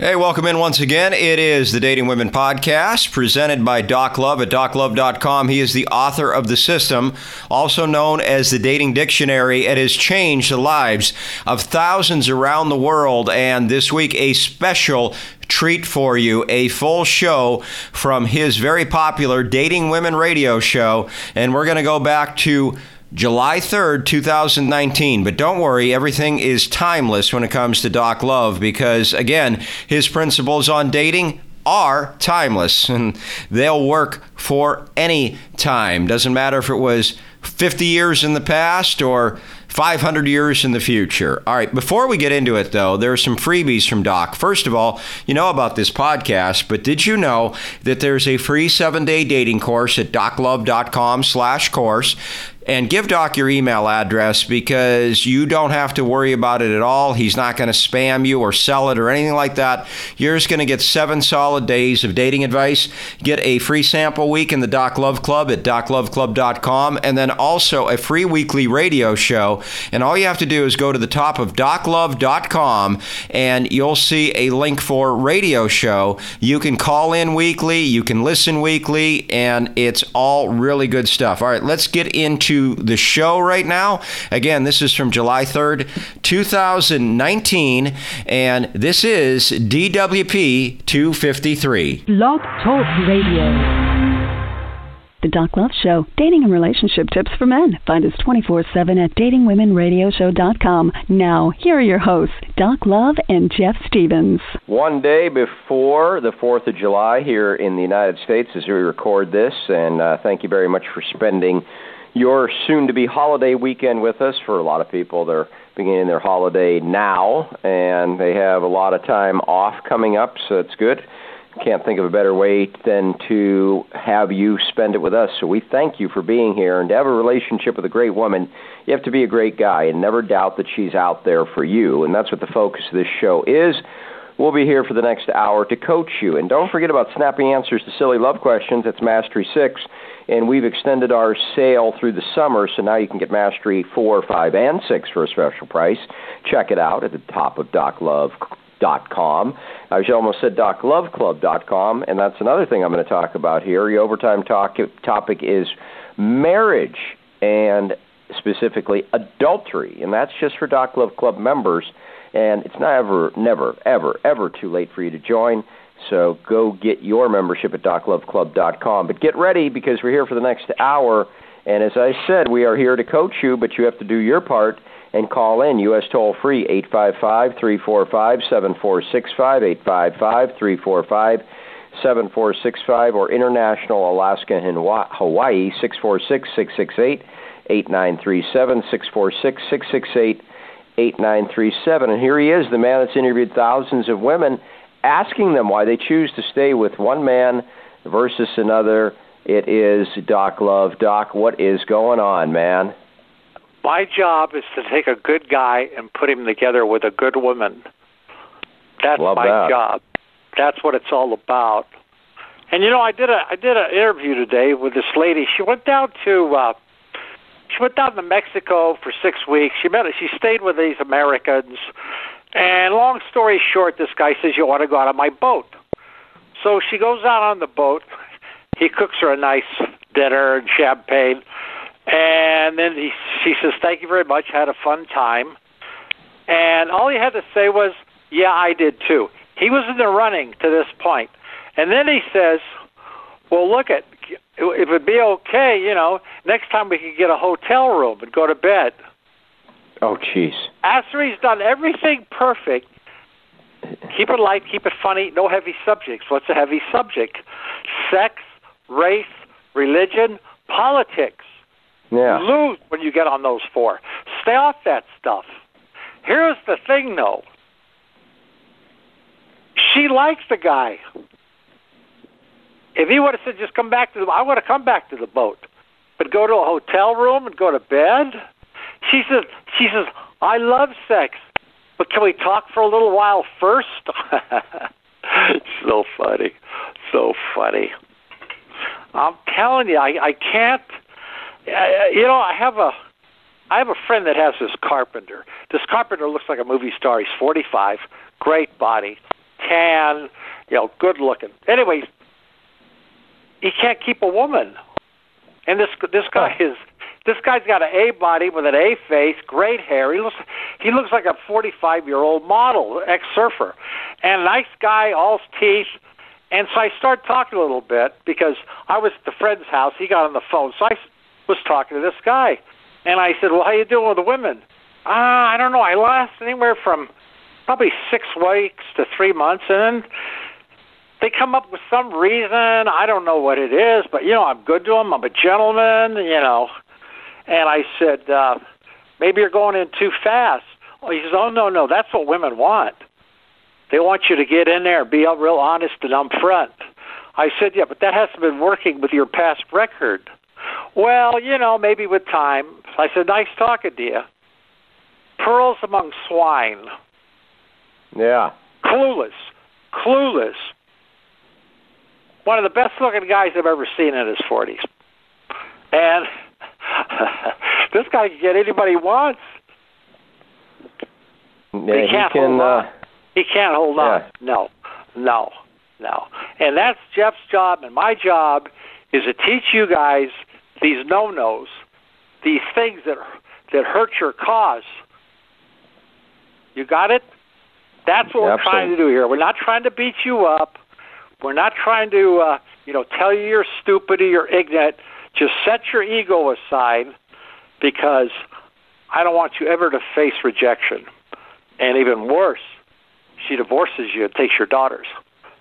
Hey, welcome in once again. It is the Dating Women podcast presented by Doc Love at doclove.com. He is the author of The System, also known as the Dating Dictionary. It has changed the lives of thousands around the world. And this week, a special treat for you a full show from his very popular Dating Women radio show. And we're going to go back to July 3rd, 2019. But don't worry, everything is timeless when it comes to Doc Love because, again, his principles on dating are timeless and they'll work for any time. Doesn't matter if it was 50 years in the past or 500 years in the future. All right, before we get into it though, there are some freebies from Doc. First of all, you know about this podcast, but did you know that there's a free 7-day dating course at doclove.com/course? And give Doc your email address because you don't have to worry about it at all. He's not going to spam you or sell it or anything like that. You're just going to get seven solid days of dating advice. Get a free sample week in the Doc Love Club at docloveclub.com, and then also a free weekly radio show. And all you have to do is go to the top of doclove.com and you'll see a link for radio show. You can call in weekly, you can listen weekly, and it's all really good stuff. All right, let's get into the show right now. Again, this is from July 3rd, 2019, and this is DWP 253. Blog Talk Radio. The Doc Love Show, dating and relationship tips for men. Find us 24 7 at datingwomenradioshow.com. Now, here are your hosts, Doc Love and Jeff Stevens. One day before the 4th of July here in the United States as we record this, and uh, thank you very much for spending your soon to be holiday weekend with us. For a lot of people, they're beginning their holiday now, and they have a lot of time off coming up, so it's good. Can't think of a better way than to have you spend it with us. So we thank you for being here. And to have a relationship with a great woman, you have to be a great guy and never doubt that she's out there for you. And that's what the focus of this show is. We'll be here for the next hour to coach you. And don't forget about snappy answers to silly love questions. It's Mastery 6 and we've extended our sale through the summer, so now you can get Mastery 4, 5, and 6 for a special price. Check it out at the top of doclove.com. I almost said docloveclub.com, and that's another thing I'm going to talk about here. The overtime talk, topic is marriage and specifically adultery, and that's just for Doc Love Club members. And it's never, never, ever, ever too late for you to join. So go get your membership at docloveclub.com. But get ready because we're here for the next hour. And as I said, we are here to coach you, but you have to do your part and call in. U.S. toll free, 855 345 7465, 855 345 7465, or international Alaska and Hawaii, 646 668 8937, 646 668 8937. And here he is, the man that's interviewed thousands of women asking them why they choose to stay with one man versus another. It is Doc Love. Doc, what is going on, man? My job is to take a good guy and put him together with a good woman. That's Love my that. job. That's what it's all about. And you know, I did a I did an interview today with this lady. She went down to uh she went down to Mexico for six weeks. She met she stayed with these Americans and long story short, this guy says, You want to go out on my boat. So she goes out on the boat. He cooks her a nice dinner and champagne. And then he, she says, Thank you very much. Had a fun time. And all he had to say was, Yeah, I did too. He was in the running to this point. And then he says, Well, look at if it'd be okay, you know, next time we could get a hotel room and go to bed. Oh, jeez. After he's done everything perfect, keep it light, keep it funny, no heavy subjects. What's a heavy subject? Sex, race, religion, politics. Yeah. You lose when you get on those four. Stay off that stuff. Here's the thing, though. She likes the guy. If he would have said, "Just come back to the," I would have come back to the boat. But go to a hotel room and go to bed. She says, "She says I love sex, but can we talk for a little while first? so funny, so funny. I'm telling you, I I can't. You know, I have a I have a friend that has this carpenter. This carpenter looks like a movie star. He's 45, great body, tan, you know, good looking. Anyways, he can't keep a woman, and this this guy is this guy's got an A body with an A face, great hair. He looks he looks like a 45 year old model, ex surfer, and nice guy, all teeth. And so I started talking a little bit because I was at the friend's house. He got on the phone, so I was talking to this guy, and I said, "Well, how you doing with the women?" Ah, I don't know. I last anywhere from probably six weeks to three months, and then they come up with some reason. I don't know what it is, but you know, I'm good to them. I'm a gentleman, you know. And I said, uh, maybe you're going in too fast. Oh, he says, oh no, no, that's what women want. They want you to get in there, be real honest and upfront. I said, yeah, but that hasn't been working with your past record. Well, you know, maybe with time. I said, nice talking to you. Pearls among swine. Yeah. Clueless. Clueless. One of the best looking guys I've ever seen in his 40s. And this guy can get anybody he wants. Yeah, he can't he can, hold uh, on. He can't hold yeah. on. No, no, no. And that's Jeff's job, and my job is to teach you guys these no-nos, these things that that hurt your cause. You got it? That's what we're Absolutely. trying to do here. We're not trying to beat you up. We're not trying to, uh, you know, tell you you're stupid or you're ignorant. Just set your ego aside because I don't want you ever to face rejection. And even worse, she divorces you and takes your daughters.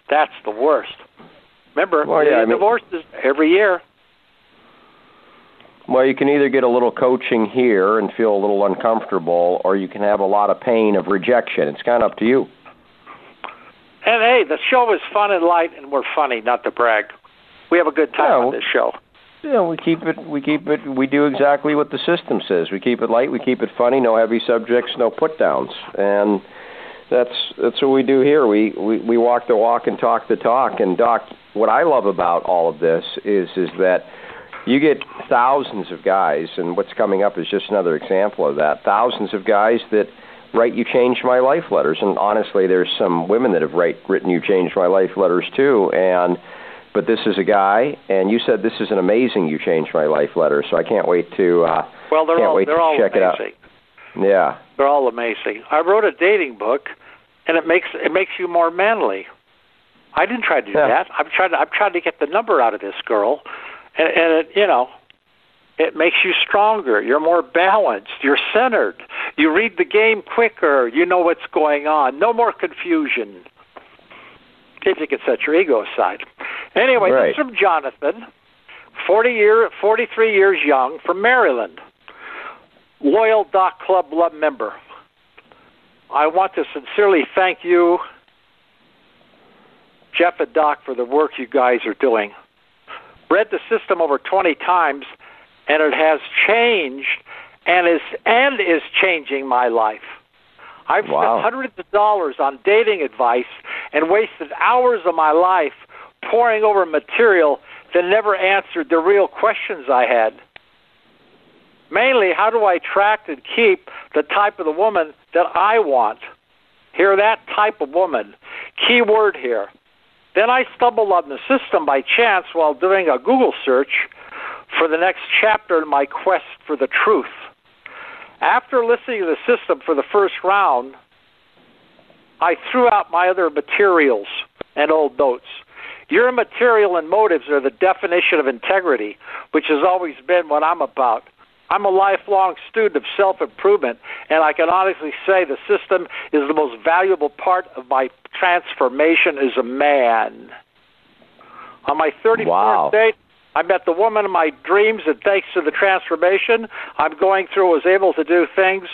That's the worst. Remember, Well, yeah, I mean- divorces every year. Well, you can either get a little coaching here and feel a little uncomfortable, or you can have a lot of pain of rejection. It's kind of up to you. And hey, the show is fun and light, and we're funny, not to brag. We have a good time Yeah, on this show. Yeah, we keep it. We keep it. We do exactly what the system says. We keep it light. We keep it funny. No heavy subjects. No put downs. And that's that's what we do here. We we we walk the walk and talk the talk. And Doc, what I love about all of this is is that you get thousands of guys, and what's coming up is just another example of that. Thousands of guys that write you changed my life letters, and honestly, there's some women that have write written you changed my life letters too, and but this is a guy, and you said this is an amazing "You Changed My Life" letter. So I can't wait to uh, Well, they're all they're all check amazing. it out. Yeah, They're all amazing. I wrote a dating book, and it makes it makes you more manly. I didn't try to do Yeah. that. I'm trying to I'm trying to get the number out of this girl, and, and it, you know, it makes you stronger. You're more balanced. You're centered. You read the game quicker. You know what's going on. No more confusion. If you can set your ego aside. Anyway, Right. this is from Jonathan, 40 year, 43 years young, from Maryland loyal Doc Club Love member. I want to sincerely thank you, Jeff and Doc, for the work you guys are doing. Read the system over 20 times, and it has changed and is and is changing my life. I've Wow. spent hundreds of dollars on dating advice and wasted hours of my life poring over material that never answered the real questions I had. Mainly, how do I attract and keep the type of the woman that I want? Hear that type of woman. Key word here. Then I stumbled on the system by chance while doing a Google search for the next chapter in my quest for the truth. After listening to the system for the first round, I threw out my other materials and old notes. Your material and motives are the definition of integrity, which has always been what I'm about. I'm a lifelong student of self improvement, and I can honestly say the system is the most valuable part of my transformation as a man. On my 34th Wow. date, I met the woman of my dreams, and thanks to the transformation I'm going through, was able to do things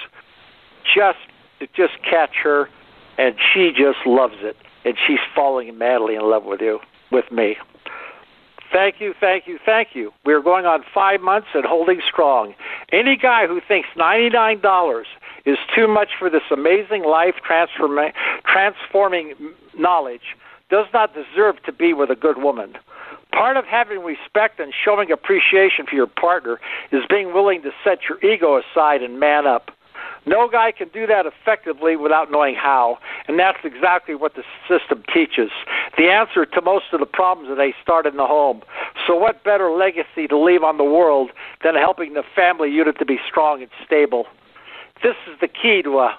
just to just catch her, and she just loves it, and she's falling madly in love with you, with me. Thank you, thank you, thank you. We're going on five months and holding strong. Any guy who thinks $99 is too much for this amazing life transforming knowledge does not deserve to be with a good woman. Part of having respect and showing appreciation for your partner is being willing to set your ego aside and man up. No guy can do that effectively without knowing how, and that's exactly what the system teaches. The answer to most of the problems that they start in the home. So, what better legacy to leave on the world than helping the family unit to be strong and stable? This is the key to a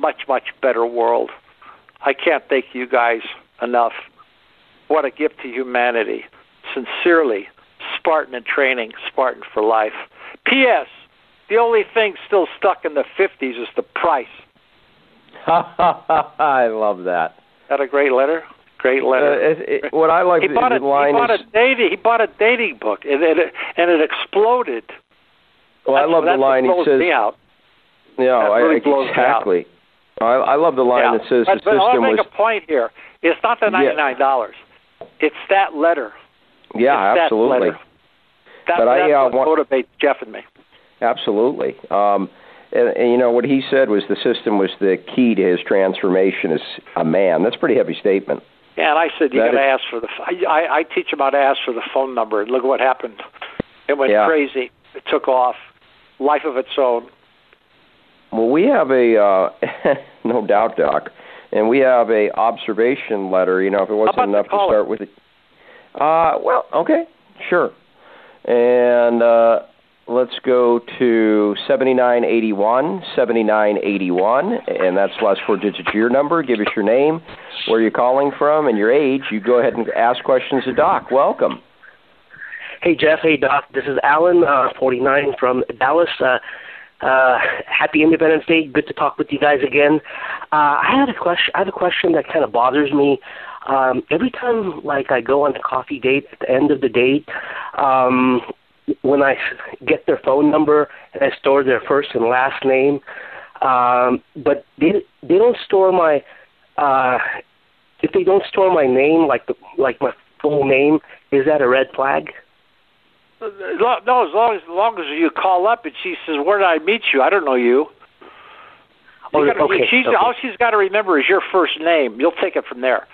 much, much better world. I can't thank you guys enough. What a gift to humanity. Sincerely, Spartan in training, Spartan for life. P.S. The only thing still stuck in the 50s is the price. I love that. That a great letter? Great letter. Uh, it, it, what I like he bought a, line he bought is, a dating he bought a dating book and it and it exploded. well, I love the line. He says, me out. "Yeah, I, really exactly." I, I love the line yeah. that says but, the but I system want to was. make a point here. It's not the ninety nine dollars. It's that letter. Yeah, it's that absolutely, letter. That, But I, that's uh, what want- motivates Jeff and me. absolutely. Um, and, and you know what he said was the system was the key to his transformation as a man. That's a pretty heavy statement. Yeah, and I said you That got to is- ask for the. I, I I teach them how to ask for the phone number, and look what happened. It went Yeah. crazy. It took off, life of its own. Well, we have a uh, no doubt, Doc, and we have a observation letter. You know, if it wasn't enough to start with it. Uh, well, okay, sure, and uh, let's go to seventy nine eighty one, seventy nine eighty one, and that's the last four digits of your number. Give us your name, where you're calling from, and your age. You go ahead and ask questions to Doc. Welcome. Hey Jeff, hey Doc. This is Alan, uh, 49 from Dallas. Uh, uh, happy Independence Day. Good to talk with you guys again. Uh, I had a question. I have a question that kind of bothers me. Um, every time, like I go on a coffee date at the end of the date, um, when I get their phone number and I store their first and last name, um, but they they don't store my uh, if they don't store my name like the like my full name, is that a red flag? No, no, as long as, as long as you call up and she says, "Where did I meet you?" I don't know you. Oh, You gotta- okay, she's, okay. All she's got to remember is your first name. You'll take it from there.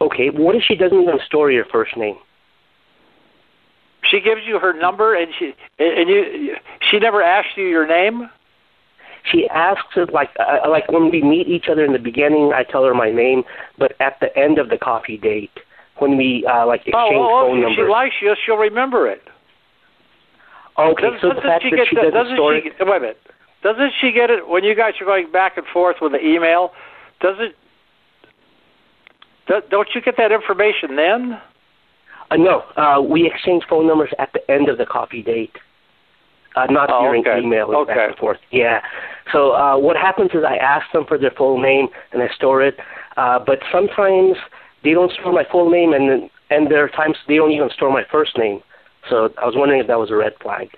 Okay, what if she doesn't even store your first name? She gives you her number, and she and you. She never asked you your name. She asks it like uh, like when we meet each other in the beginning, I tell her my name, but at the end of the coffee date, when we uh, like exchange oh, oh, phone if numbers. she likes you, she'll remember it. okay, Doesn't- so doesn't fact she that get she doesn't doesn't store she, it. Wait a minute. Doesn't she get it when you guys are going back and forth with the email? Does it? do- Don't you get that information then? Uh, no, uh, we exchange phone numbers at the end of the coffee date, uh, not Oh, during okay. email and Okay. back and forth. Yeah. So uh, what happens is I ask them for their full name and I store it, uh, but sometimes they don't store my full name, and and there are times they don't even store my first name. So I was wondering if that was a red flag.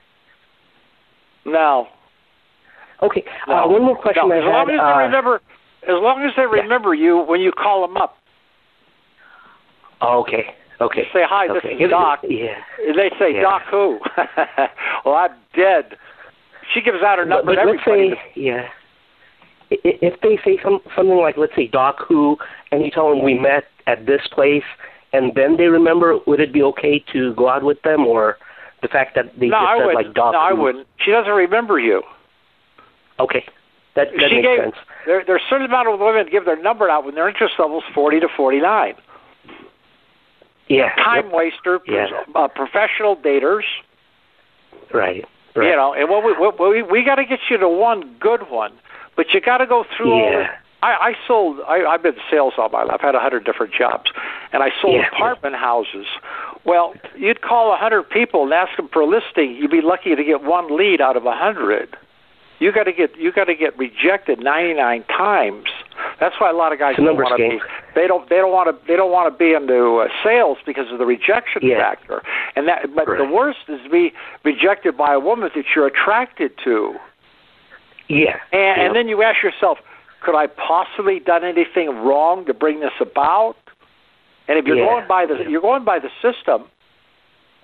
No. Okay. no. Uh, one more question no. I as had. long as uh, they remember, as long as they remember you when you call them up, oh, okay. Okay. say hi. This is Doc. Yeah. They say Yeah. Doc who? well, I'm dead. She gives out her number but to let's say, yeah. If they say some something like, let's say Doc Who, and you tell them we met at this place, and then they remember, would it be okay to go out with them, or the fact that they no, just I said wouldn't. like Doc no, I wouldn't. She doesn't remember you. Okay, that that she makes gave sense. there there's a certain amount of women give their number out when their interest level is 40 to 49. Yeah. Time yep, waster, Yeah. uh, professional daters. Right. Right. You know, and what we what we we got to get you to one good one, but you got to go through all the Yeah. I, I sold. I, I've been in sales all my life. I've had a hundred different jobs, and I sold Yeah. apartment houses. Well, you'd call a hundred people and ask them for a listing. You'd be lucky to get one lead out of a hundred. You got to get you got to get rejected ninety nine times. That's why a lot of guys It's don't want to be. They don't. They don't want to. They don't want to be into uh, sales because of the rejection Yeah. factor. And that. But the worst is to be rejected by a woman that you're attracted to. Yeah. And, yeah. and then you ask yourself, could I possibly done anything wrong to bring this about? And if you're Yeah. going by the you're going by the system,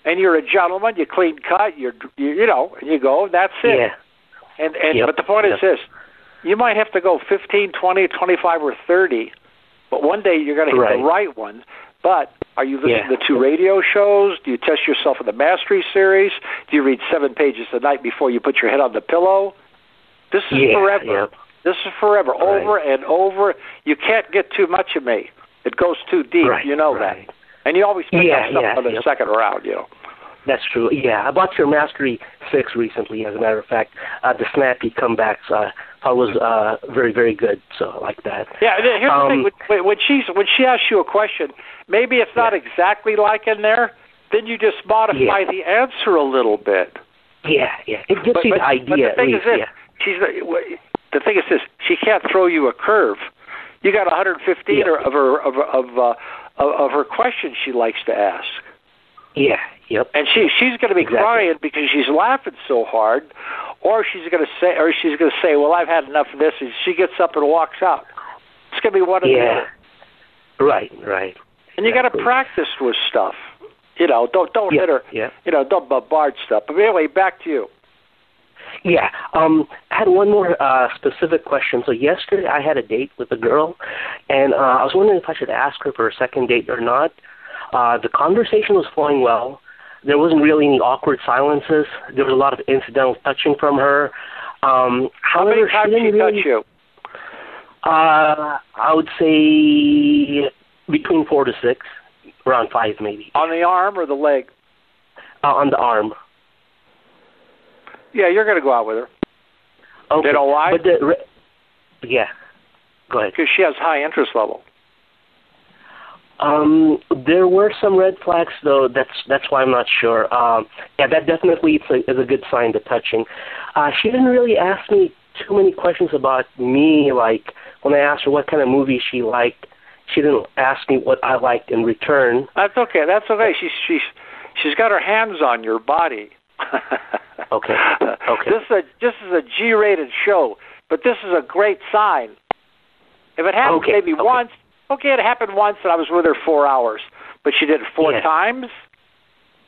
and you're a gentleman, you clean cut, you're you, you know, and you go, that's it. Yeah. And and Yep. but the point is this: you might have to go 15, 20, 25, or 30, but one day you're going to hit Right. the right one. But are you listening Yeah. to two radio shows? Do you test yourself in the mastery series? Do you read seven pages a night before you put your head on the pillow? This is Yeah, forever. yeah. This is forever, Right. over and over. You can't get too much of me. It goes too deep. Right, you know right. that. And you always pick Yeah, up stuff yeah, on the yep. second round. You know. That's true. Yeah, I bought your Mastery Six recently. As a matter of fact, uh, the snappy comebacks uh, I was uh, very very good. So I like that. Yeah. Here's the Um, thing: when, when she's when she asks you a question, maybe it's not exactly like in there. Then you just modify Yeah. the answer a little bit. Yeah, yeah. It gives But, you but, the idea but the thing least. is this: yeah. she's the thing is this: she can't throw you a curve. You got 115 Yeah. of her of of uh, of, of her questions she likes to ask. Yeah. Yep. and she she's going to be Exactly. crying because she's laughing so hard, or she's going to say, or she's going to say, "Well, I've had enough of this," and she gets up and walks out. It's going to be one the Yeah. other. Right. Right. And you got to practice with stuff. You know, don't don't Yeah, hit her. yeah. You know, don't bombard stuff. But anyway, back to you. Yeah. Um, I had one more uh, specific question. So yesterday I had a date with a girl, and uh, I was wondering if I should ask her for a second date or not. Uh, the conversation was flowing well. There wasn't really any awkward silences. There was a lot of incidental touching from her. Um, How however, many times she she didn't really, touch you? Uh, I would say between four to six, around five maybe, On the arm or the leg? uh, on the arm. Yeah, you're going to go out with her Okay. You know why? But the, re- yeah. Go ahead. because she has high interest level. Um, there were some red flags, though. That's that's why I'm not sure. Um, yeah, that definitely is a, is a good sign. The touching. Uh, she didn't really ask me too many questions about me. Like when I asked her what kind of movie she liked, she didn't ask me what I liked in return. That's okay. That's okay. She's she's she's got her hands on your body. Okay. Okay. This is a this is a G-rated show, but this is a great sign. If it happens Okay, maybe okay. once, okay, it happened once, and I was with her four hours, but she did it four Yeah. times.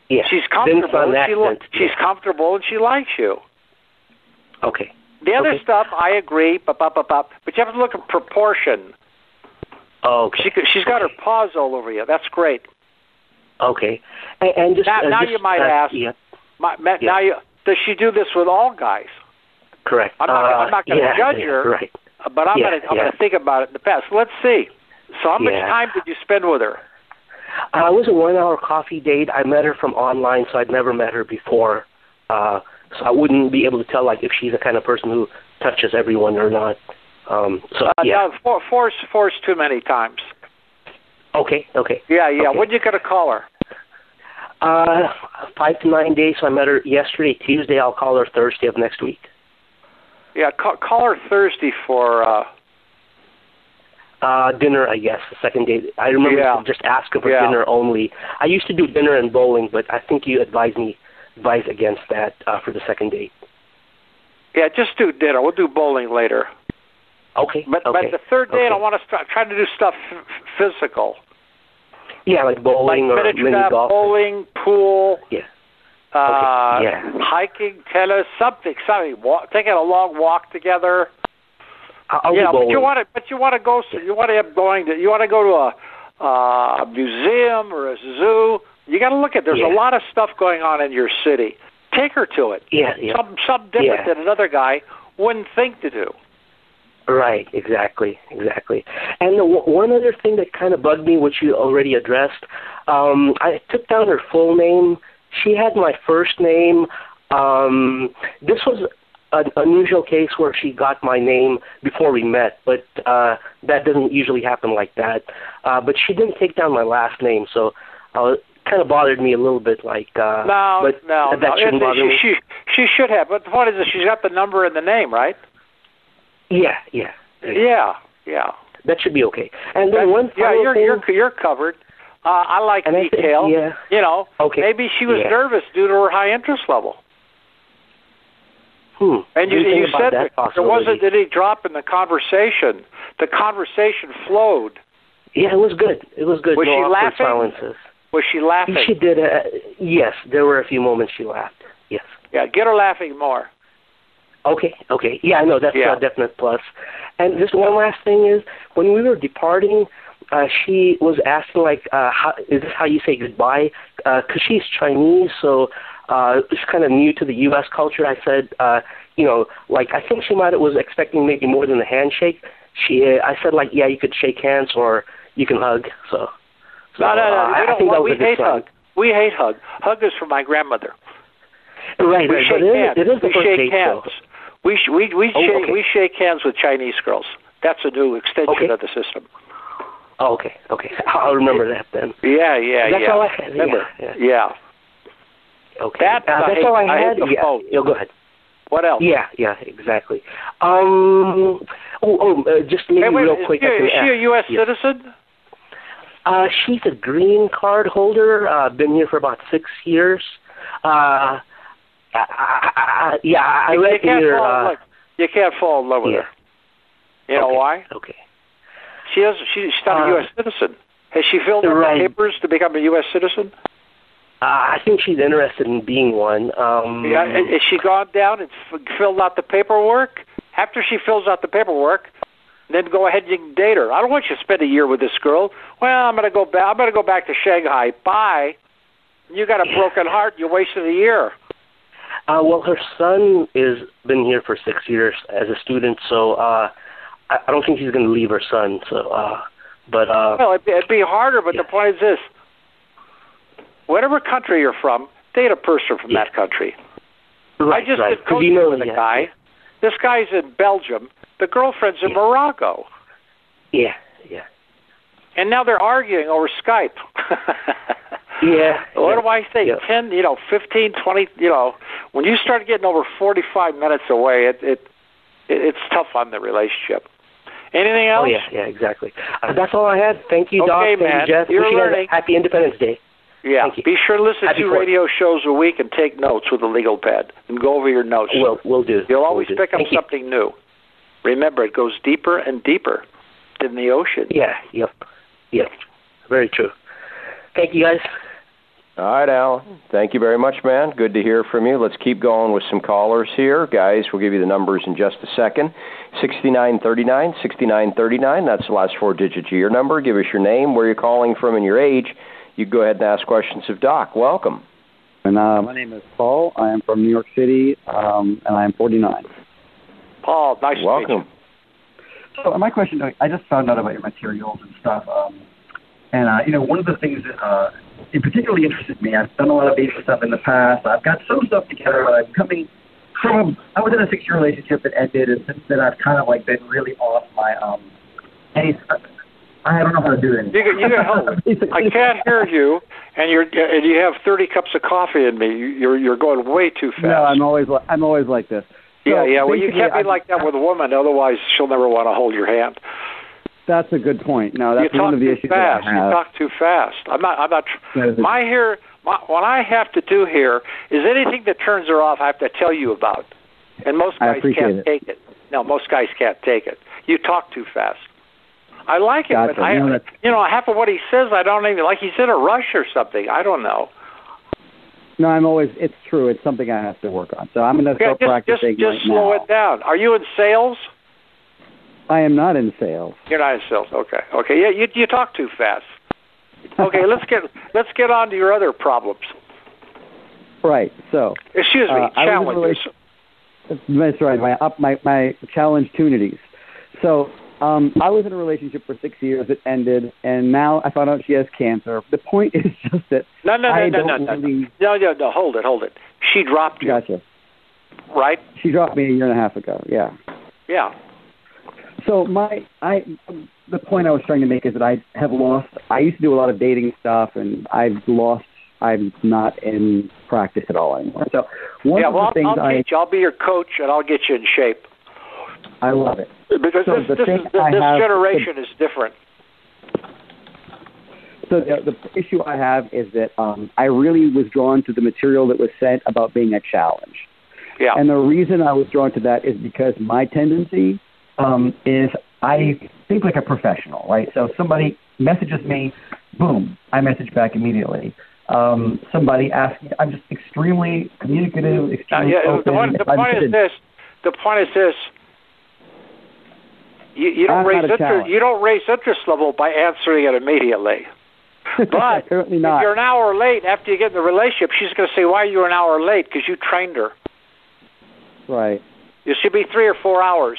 Yeah. She's comfortable. she li- she's comfortable, and she likes you. Okay. The other Okay. stuff, I agree, but but but but but you have to look at proportion. Okay. She, she's got her paws all over you. That's great. Okay. And, and just Now- uh, now just, you might uh, ask- Yeah. My, Yeah. Now you does she do this with all guys? Correct. I'm not- uh, I'm not gonna yeah, judge yeah, her. Right. But I'm I'm yeah. gonna think about it in the past. Let's see. So how much time did you spend with her? Uh, it was a one-hour coffee date. I met her from online, so I'd never met her before. Uh, so I wouldn't be able to tell like if she's the kind of person who touches everyone or not. Um, so Uh, yeah. no, four, four's four's too many times. Okay. Okay. Yeah, yeah. Okay. When you gonna call her? Uh, five to nine days. So I met her yesterday, Tuesday. I'll call her Thursday of next week. Yeah, call, call her Thursday for. uh Uh, dinner, I guess. The second date. I remember Yeah. just ask her for Yeah. dinner only. I used to do dinner and bowling, but I think you advised me advise against that uh, for the second date. Yeah, just do dinner. We'll do bowling later. Okay. But okay. but the third date, I okay. want to start try to do stuff f- physical, Yeah, like like bowling or miniature mini golf, bowling, pool. Yeah. Uh, Okay, yeah. hiking, tennis, something, something. Walk, taking a long walk together. I'll, yeah, but you want to, but you want to go. You want to going to. You want to go to a, uh, a museum or a zoo. You got to look at. There's Yeah. a lot of stuff going on in your city. Take her to it. Yeah, yeah. Some some different Yeah. than another guy wouldn't think to do. Right, exactly, exactly. And the, w- one other thing that kind of bugged me, which you already addressed, um, I took down her full name. She had my first name. Um, this was an unusual case where she got my name before we met, but uh, that doesn't usually happen like that. Uh, but she didn't take down my last name, so uh, it kind of bothered me a little bit. Like, uh, No, but no, that no. shouldn't bother me. she, she she should have. But the point is that she's got the number and the name, right? Yeah, yeah, yeah. Yeah. That should be okay. And then That- one yeah, you're thing. you're you're covered. Uh, I like And I think- detail. yeah. You know, Okay. maybe she was Yeah. nervous due to her high interest level. Hmm. And you, Didn't you said that there wasn't any drop in the conversation. The conversation flowed. Yeah, it was good. It was good. Was no she laughing? silences. Was she laughing? She did. Uh, yes, there were a few moments she laughed. Yes. Yeah, get her laughing more. Okay. Okay. Yeah, I know that's Yeah. a definite plus. And just one last thing is, when we were departing, uh, she was asking like, uh, how, "Is this how you say goodbye?" Because she's Chinese, so uh, it's kind of new to the U.S. culture. I said, uh, you know, like I think she might have was expecting maybe more than a handshake. She, uh, I said like, yeah, you could shake hands or you can hug. So, so no, no, no. uh, I, don't, I think that was we a good hate sign. hug. We hate hug. Hug is for my grandmother. Right, We right. shake it, hands. is, it is the we first shake date, hands. though. We sh- we we Oh, shake okay. we shake hands with Chinese girls. That's a new extension Okay. of the system. Oh, okay, okay. I'll remember that then. Yeah, yeah, yeah. That's yeah. all I had. Remember? Yeah, yeah. Okay. That- uh, that's hate- all I I had. the yeah. phone. yeah, go ahead. What else? Yeah, yeah, exactly. Um, oh, oh, uh, just maybe Hey, wait, real quick. she, is she a U.S. yeah. citizen? Uh, she's a green card holder. Uh, been here for about six years. Uh, I, I, I, yeah, I you, you read can't here. fall in Uh, love. You can't fall in love with yeah. her. You know okay, why? Okay. She has. She, she's not Uh, a U.S. citizen. Has she filled out right. the papers to become a U.S. citizen? Uh, I think she's interested in being one. Um, Yeah, has she gone down and f- filled out the paperwork? After she fills out the paperwork, then go ahead and you can date her. I don't want you to spend a year with this girl. Well, I'm going to go back. I'm going to go back to Shanghai. Bye. You got a broken heart. You wasted a year. Uh, well, her son is been here for six years as a student, so uh, I, I don't think he's going to leave her son. So, uh, but uh, Well, it'd be, it'd be harder, but the point is this: whatever country you're from, date a person from Yeah. that country. right, I just right. did coaching you know, with a yeah, guy. This guy's in Belgium. The girlfriend's in Yeah. Morocco, Yeah, yeah, and now they're arguing over Skype. yeah. What yeah, do I say? Yeah. Ten, you know, fifteen, twenty. You know, when you start getting over forty-five minutes away, it it, it it's tough on the relationship. Anything else? Oh yeah, yeah, exactly. Uh, that's all I had. Thank you, Okay, Doc. Thank man. you, Jeff. You're Wish you learning. happy Independence Day. Yeah. Be sure to listen Happy to Fourth. radio shows a week and take notes with a legal pad and go over your notes. We'll we'll do. You'll We'll always do. pick up Thank you. something new. Remember, it goes deeper and deeper than the ocean. Yeah. Yep. Yep. Very true. Thank you, guys. All right, Alan. Thank you very much, man. Good to hear from you. Let's keep going with some callers here. Guys, we'll give you the numbers in just a second. 6939, 6939. That's the last four digits of your number. Give us your name, where you're calling from, and your age. You can go ahead and ask questions of Doc. Welcome. And uh, my name is Paul. I am from New York City, um, and I am 49. Paul, nice to meet Welcome. So my question, I just found out about your materials and stuff, um, and uh, you know, one of the things that uh, it particularly interested me. I've done a lot of basic stuff in the past. I've got some stuff together, but I'm coming from. I was in a six-year relationship that ended, and since then I've kind of like been really off my um. Any, I don't know how to do it. You can, you can help. I can't hear you, and you're and you have 30 cups of coffee in me. You- You're you're going way too fast. No, I'm always li- I'm always like this. So yeah, yeah. Well, you can't be I- like that with a woman, otherwise she'll never want to hold your hand. That's a good point. No, that's you one of the issues fast. I You talk too fast. I'm not. I'm not. tr- That is a- My here. My, what I have to do here is anything that turns her off. I have to tell you about, and most guys can't it. take it. No, most guys can't take it. You talk too fast. I like it, Gotcha. but I, You know, you know, half of what he says, I don't even like. He's in a rush or something. I don't know. No, I'm always. It's true. It's something I have to work on. So I'm going to Yeah, start just just practicing just right slow now. it down. Are you in sales? I am not in sales. You're not in sales. Okay. Okay. Yeah, you you talk too fast. Okay, let's get let's get on to your other problems. Right. So Excuse me, Uh, I was in a challenges. that's right. My up my my challenge tunities. So um, I was in a relationship for six years. It ended, and now I found out she has cancer. The point is just that No, no, no, I no, don't no, no, really. no, no, no. Hold it, hold it. She dropped you, Gotcha. right? She dropped me a year and a half ago. Yeah. Yeah. So my I the point I was trying to make is that I have lost. I used to do a lot of dating stuff, and I've lost. I'm not in practice at all anymore. So one yeah. of Well, the things I'll, I'll I teach. I'll be your coach, and I'll get you in shape. I love it. Because So this the this, is, this have- generation is different. So the, the issue I have is that um, I really was drawn to the material that was sent about being a challenge. Yeah. And the reason I was drawn to that is because my tendency um, is I think like a professional, right? So somebody messages me, boom, I message back immediately. Um, somebody asks me, I'm just extremely communicative, Uh, extremely yeah. open. The, one, the point is this. The point is this. You, you don't I'm raise interest. You don't raise interest level by answering it immediately. But apparently if you're an hour late after you get in the relationship, she's going to say, "Why are you an hour late?" Because you trained her. Right. It should be three or four hours.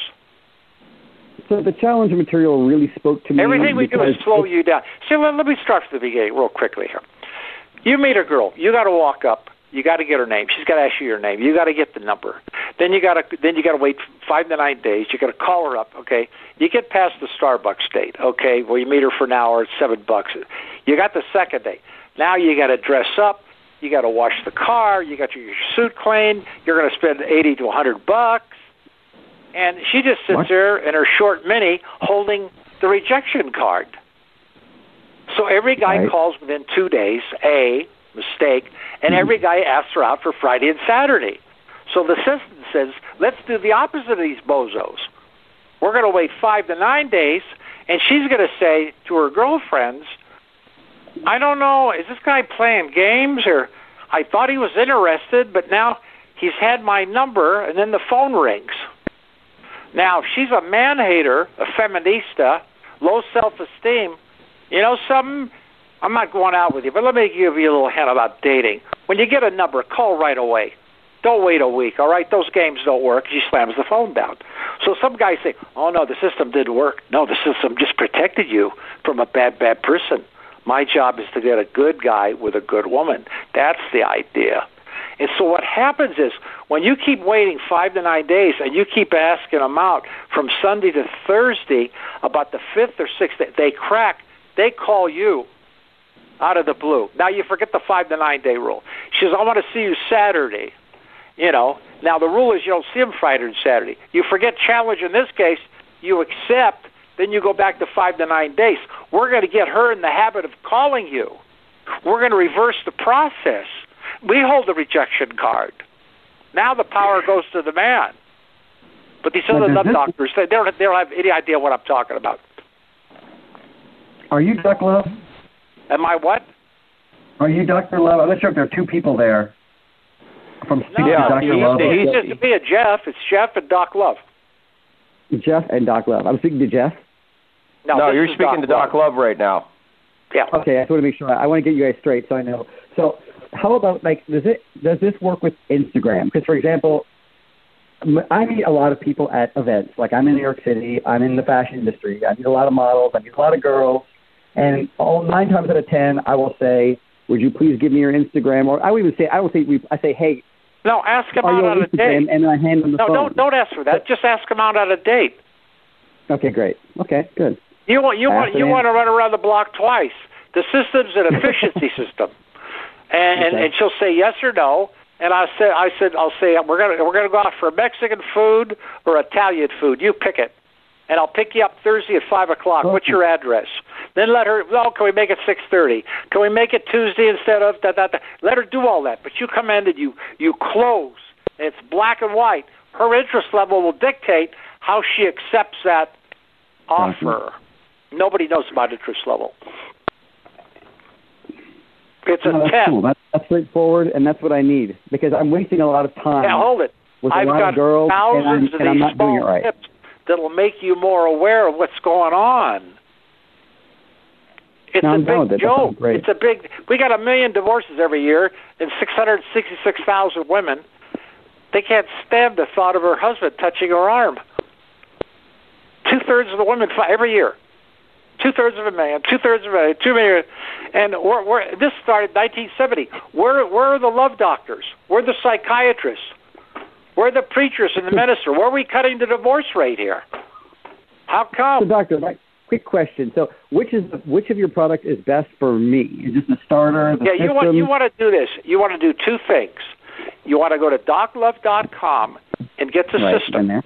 So the challenge material really spoke to me. Everything we do is slow you down. See, let, let me start from the beginning real quickly here. You meet a girl. You got to walk up. You got to get her name. She's got to ask you your name. You got to get the number. Then you got to then you got to wait five to nine days. You got to call her up. Okay. You get past the Starbucks date. Okay. Well, you meet her for an hour. It's seven bucks. You got the second date. Now you got to dress up. You got to wash the car. You got your, your suit cleaned. You're going to spend eighty to a hundred bucks. And she just sits What? there in her short mini holding the rejection card. So every guy Right. calls within two days, A, mistake, and Mm-hmm. every guy asks her out for Friday and Saturday. So the system says, let's do the opposite of these bozos. We're going to wait five to nine days, and she's going to say to her girlfriends, I don't know, is this guy playing games or I thought he was interested, but now he's had my number, and then the phone rings. Now, if she's a man hater, a feminista, low self esteem, you know something? I'm not going out with you, but let me give you a little hint about dating. When you get a number, call right away. Don't wait a week, all right? Those games don't work. She slams the phone down. So some guys say, oh, no, the system didn't work. No, the system just protected you from a bad, bad person. My job is to get a good guy with a good woman. That's the idea. And so what happens is when you keep waiting five to nine days and you keep asking them out from Sunday to Thursday about the fifth or sixth day, they crack. They call you out of the blue. Now you forget the five to nine day rule. She says, I want to see you Saturday. You know, now the rule is you don't see them Friday and Saturday. You forget challenge in this case, you accept, then you go back to five to nine days. We're going to get her in the habit of calling you. We're going to reverse the process. We hold the rejection card. Now the power goes to the man. But these Now, other does nut doctors, they don't, they don't have any idea what I'm talking about. Are you Doc Love? Am I what? Are you Dr. Love? I'm not sure if there are two people there from Speak No, to Dr. he's, Love. he's just to be a Jeff. It's Jeff and Doc Love. Jeff and Doc Love. I'm speaking to Jeff. No, no, you're is speaking to Doc Love right now. Yeah. Okay, I just want to make sure. I want to get you guys straight so I know. So, how about like does it does this work with Instagram? Because for example, I meet a lot of people at events. Like I'm in New York City. I'm in the fashion industry. I meet a lot of models. I meet a lot of girls. And all nine times out of ten, I will say, "Would you please give me your Instagram?" Or I would even say, "I will say, we, I say, hey, No, ask him out on on a date. And then I hand them the No, phone. don't don't ask for that. Just ask him out on a date. Okay, great. Okay, good. You want you want you want to run around the block twice. The system's an efficiency system, and, and Okay. and she'll say yes or no. And I said I said I'll say we're gonna we're gonna go out for Mexican food or Italian food. You pick it, and I'll pick you up Thursday at five o'clock. What's your address? Then let her. Oh, can we make it six thirty? Can we make it Tuesday instead of da da da? Let her do all that. But you come in and you you close. It's black and white. Her interest level will dictate how she accepts that offer. Nobody knows about interest level. It's a No, that's test. cool. That's, that's straightforward, and that's what I need because I'm wasting a lot of time. Now hold it. with a I've lot got of girls, and I'm, thousands of and I'm these not doing it right. tips that'll make you more aware of what's going on. It's No, a I'm down with big it. Joke. It's a big. We got a million divorces every year, and six hundred sixty-six thousand women. They can't stand the thought of her husband touching her arm. Two thirds of the women every year. Two thirds of a million, two thirds of a million, two million, and we're, we're, this started in 1970. Where where are the love doctors? Where are the psychiatrists? Where are the preachers and the minister? Where are we cutting the divorce rate here? How So, come? doctor, my quick question. So, which is which of your product is best for me? Is this the starter? The Yeah, you want you want to do this. You want to do two things. You want to go to doclove.com and get the right, system.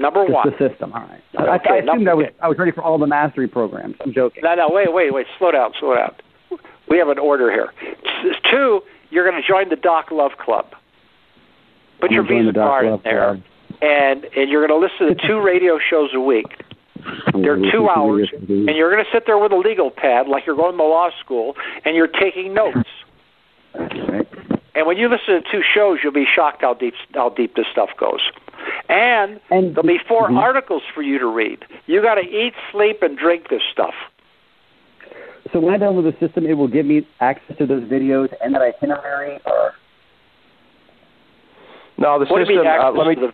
Number Just one. the system. All right. I, Okay, I assumed I was I was ready for all the mastery programs. I'm joking. No, no, wait, wait, wait. Slow down, slow down. We have an order here. Two, you're going to join the Doc Love Club. Put I'm your Visa card in there, Club. and and you're going to listen to two radio shows a week. They're two hours, videos of these. and you're going to sit there with a legal pad like you're going to law school, and you're taking notes. And when you listen to two shows, you'll be shocked how deep how deep this stuff goes. And, And- there'll be 4 Mhm. articles for you to read. You got to eat, sleep, and drink this stuff. So when I download the system, it will give me access to those videos and that itinerary. Or No, the What system. Uh, let me to the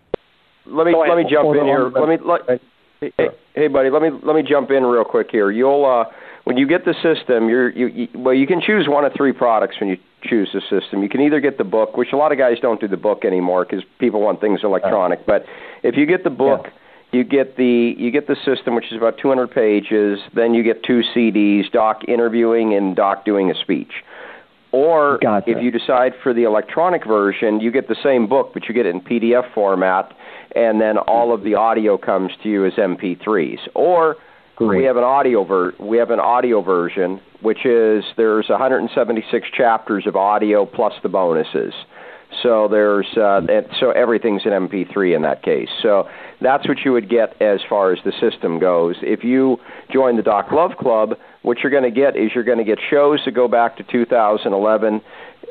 let me let me jump in here. Let me let, hey, hey, buddy, let me let me jump in real quick here. You'll uh, when you get the system, you're you, you well, you can choose one of three products when you choose the system. You can either get the book, which a lot of guys don't do the book anymore because people want things electronic. But if you get the book. Yeah you get the you get the system which is about 200 pages then you get two CDs doc interviewing and doc doing a speech or gotcha. if you decide for the electronic version you get the same book but you get it in PDF format and then all of the audio comes to you as MP3s or Great. we have an audio ver- we have an audio version which is there's 176 chapters of audio plus the bonuses so there's uh, so everything's an MP3 in that case. So that's what you would get as far as the system goes. If you join the Doc Love Club, what you're going to get is you're going to get shows that go back to 2011,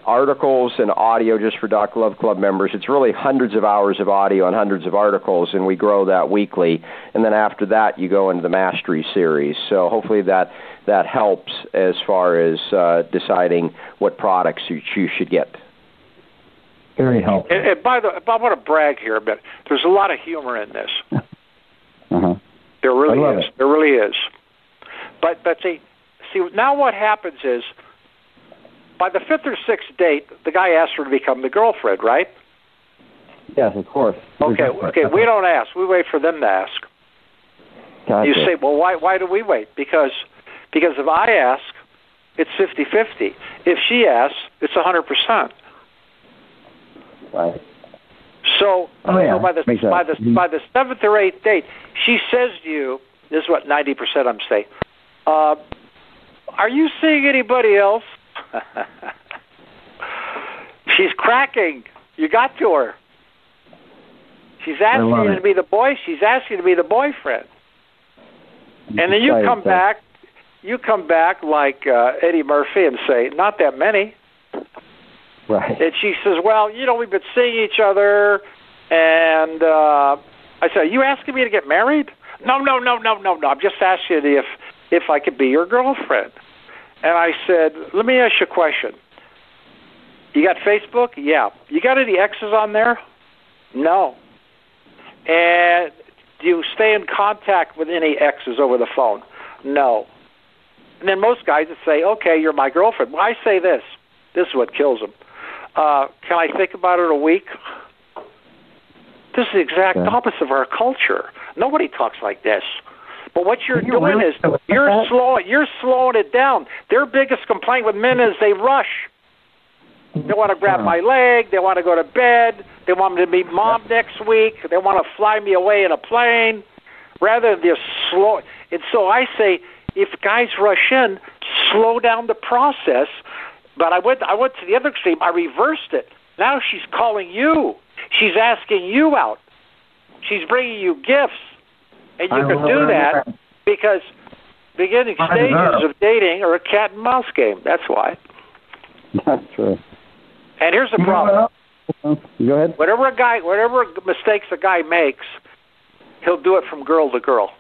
articles and audio just for Doc Love Club members. It's really hundreds of hours of audio and hundreds of articles, and we grow that weekly. And then after that, you go into the Mastery series. So hopefully that that helps as far as uh, deciding what products you, you should get. Very helpful. And, and by the, way, I want to brag here a bit. There's a lot of humor in this. Uh-huh. There really is. it. There really is. But but see, see now what happens is, by the fifth or sixth date, the guy asks her to become the girlfriend, right? Yes, of course. Okay, okay. We don't ask. We wait for them to ask. Gotcha. You say, well, why why do we wait? Because because if I ask, it's fifty fifty. If she asks, it's a hundred percent. Right. So, Oh, yeah. so by the by the by the seventh or eighth date, she says to you, "This is what ninety percent I'm saying. Uh, are you seeing anybody else?" She's cracking. You got to her. She's asking you to be the boy. She's asking you to be the boyfriend. And then you come so. back, you come back like uh, Eddie Murphy and say, "Not that many." Right. And she says, "Well, you know, we've been seeing each other." And uh, I said, "Are you asking me to get married?" No, no, no, no, no, no. I'm just asking if if I could be your girlfriend. And I said, "Let me ask you a question. You got Facebook? Yeah. You got any exes on there? No. And do you stay in contact with any exes over the phone? No. And then most guys would say, "Okay, you're my girlfriend." Well, I say this. This is what kills them. Uh, can I think about it a week? This is the exact Yeah. opposite of our culture. Nobody talks like this. But what you're you doing really is you're that? slow. You're slowing it down. Their biggest complaint with men is they rush. They want to mm-hmm. grab my leg. They want to go to bed. They want me to meet mom next week. They want to fly me away in a plane, rather than just slow. And so I say, if guys rush in, slow down the process. But I went, I went to the other extreme. I reversed it. Now she's calling you. She's asking you out. She's bringing you gifts, and you I can do that because beginning stages of dating are a cat and mouse game. That's why. That's true. And here's the problem. Go ahead. Whatever a guy, whatever mistakes a guy makes, he'll do it from girl to girl.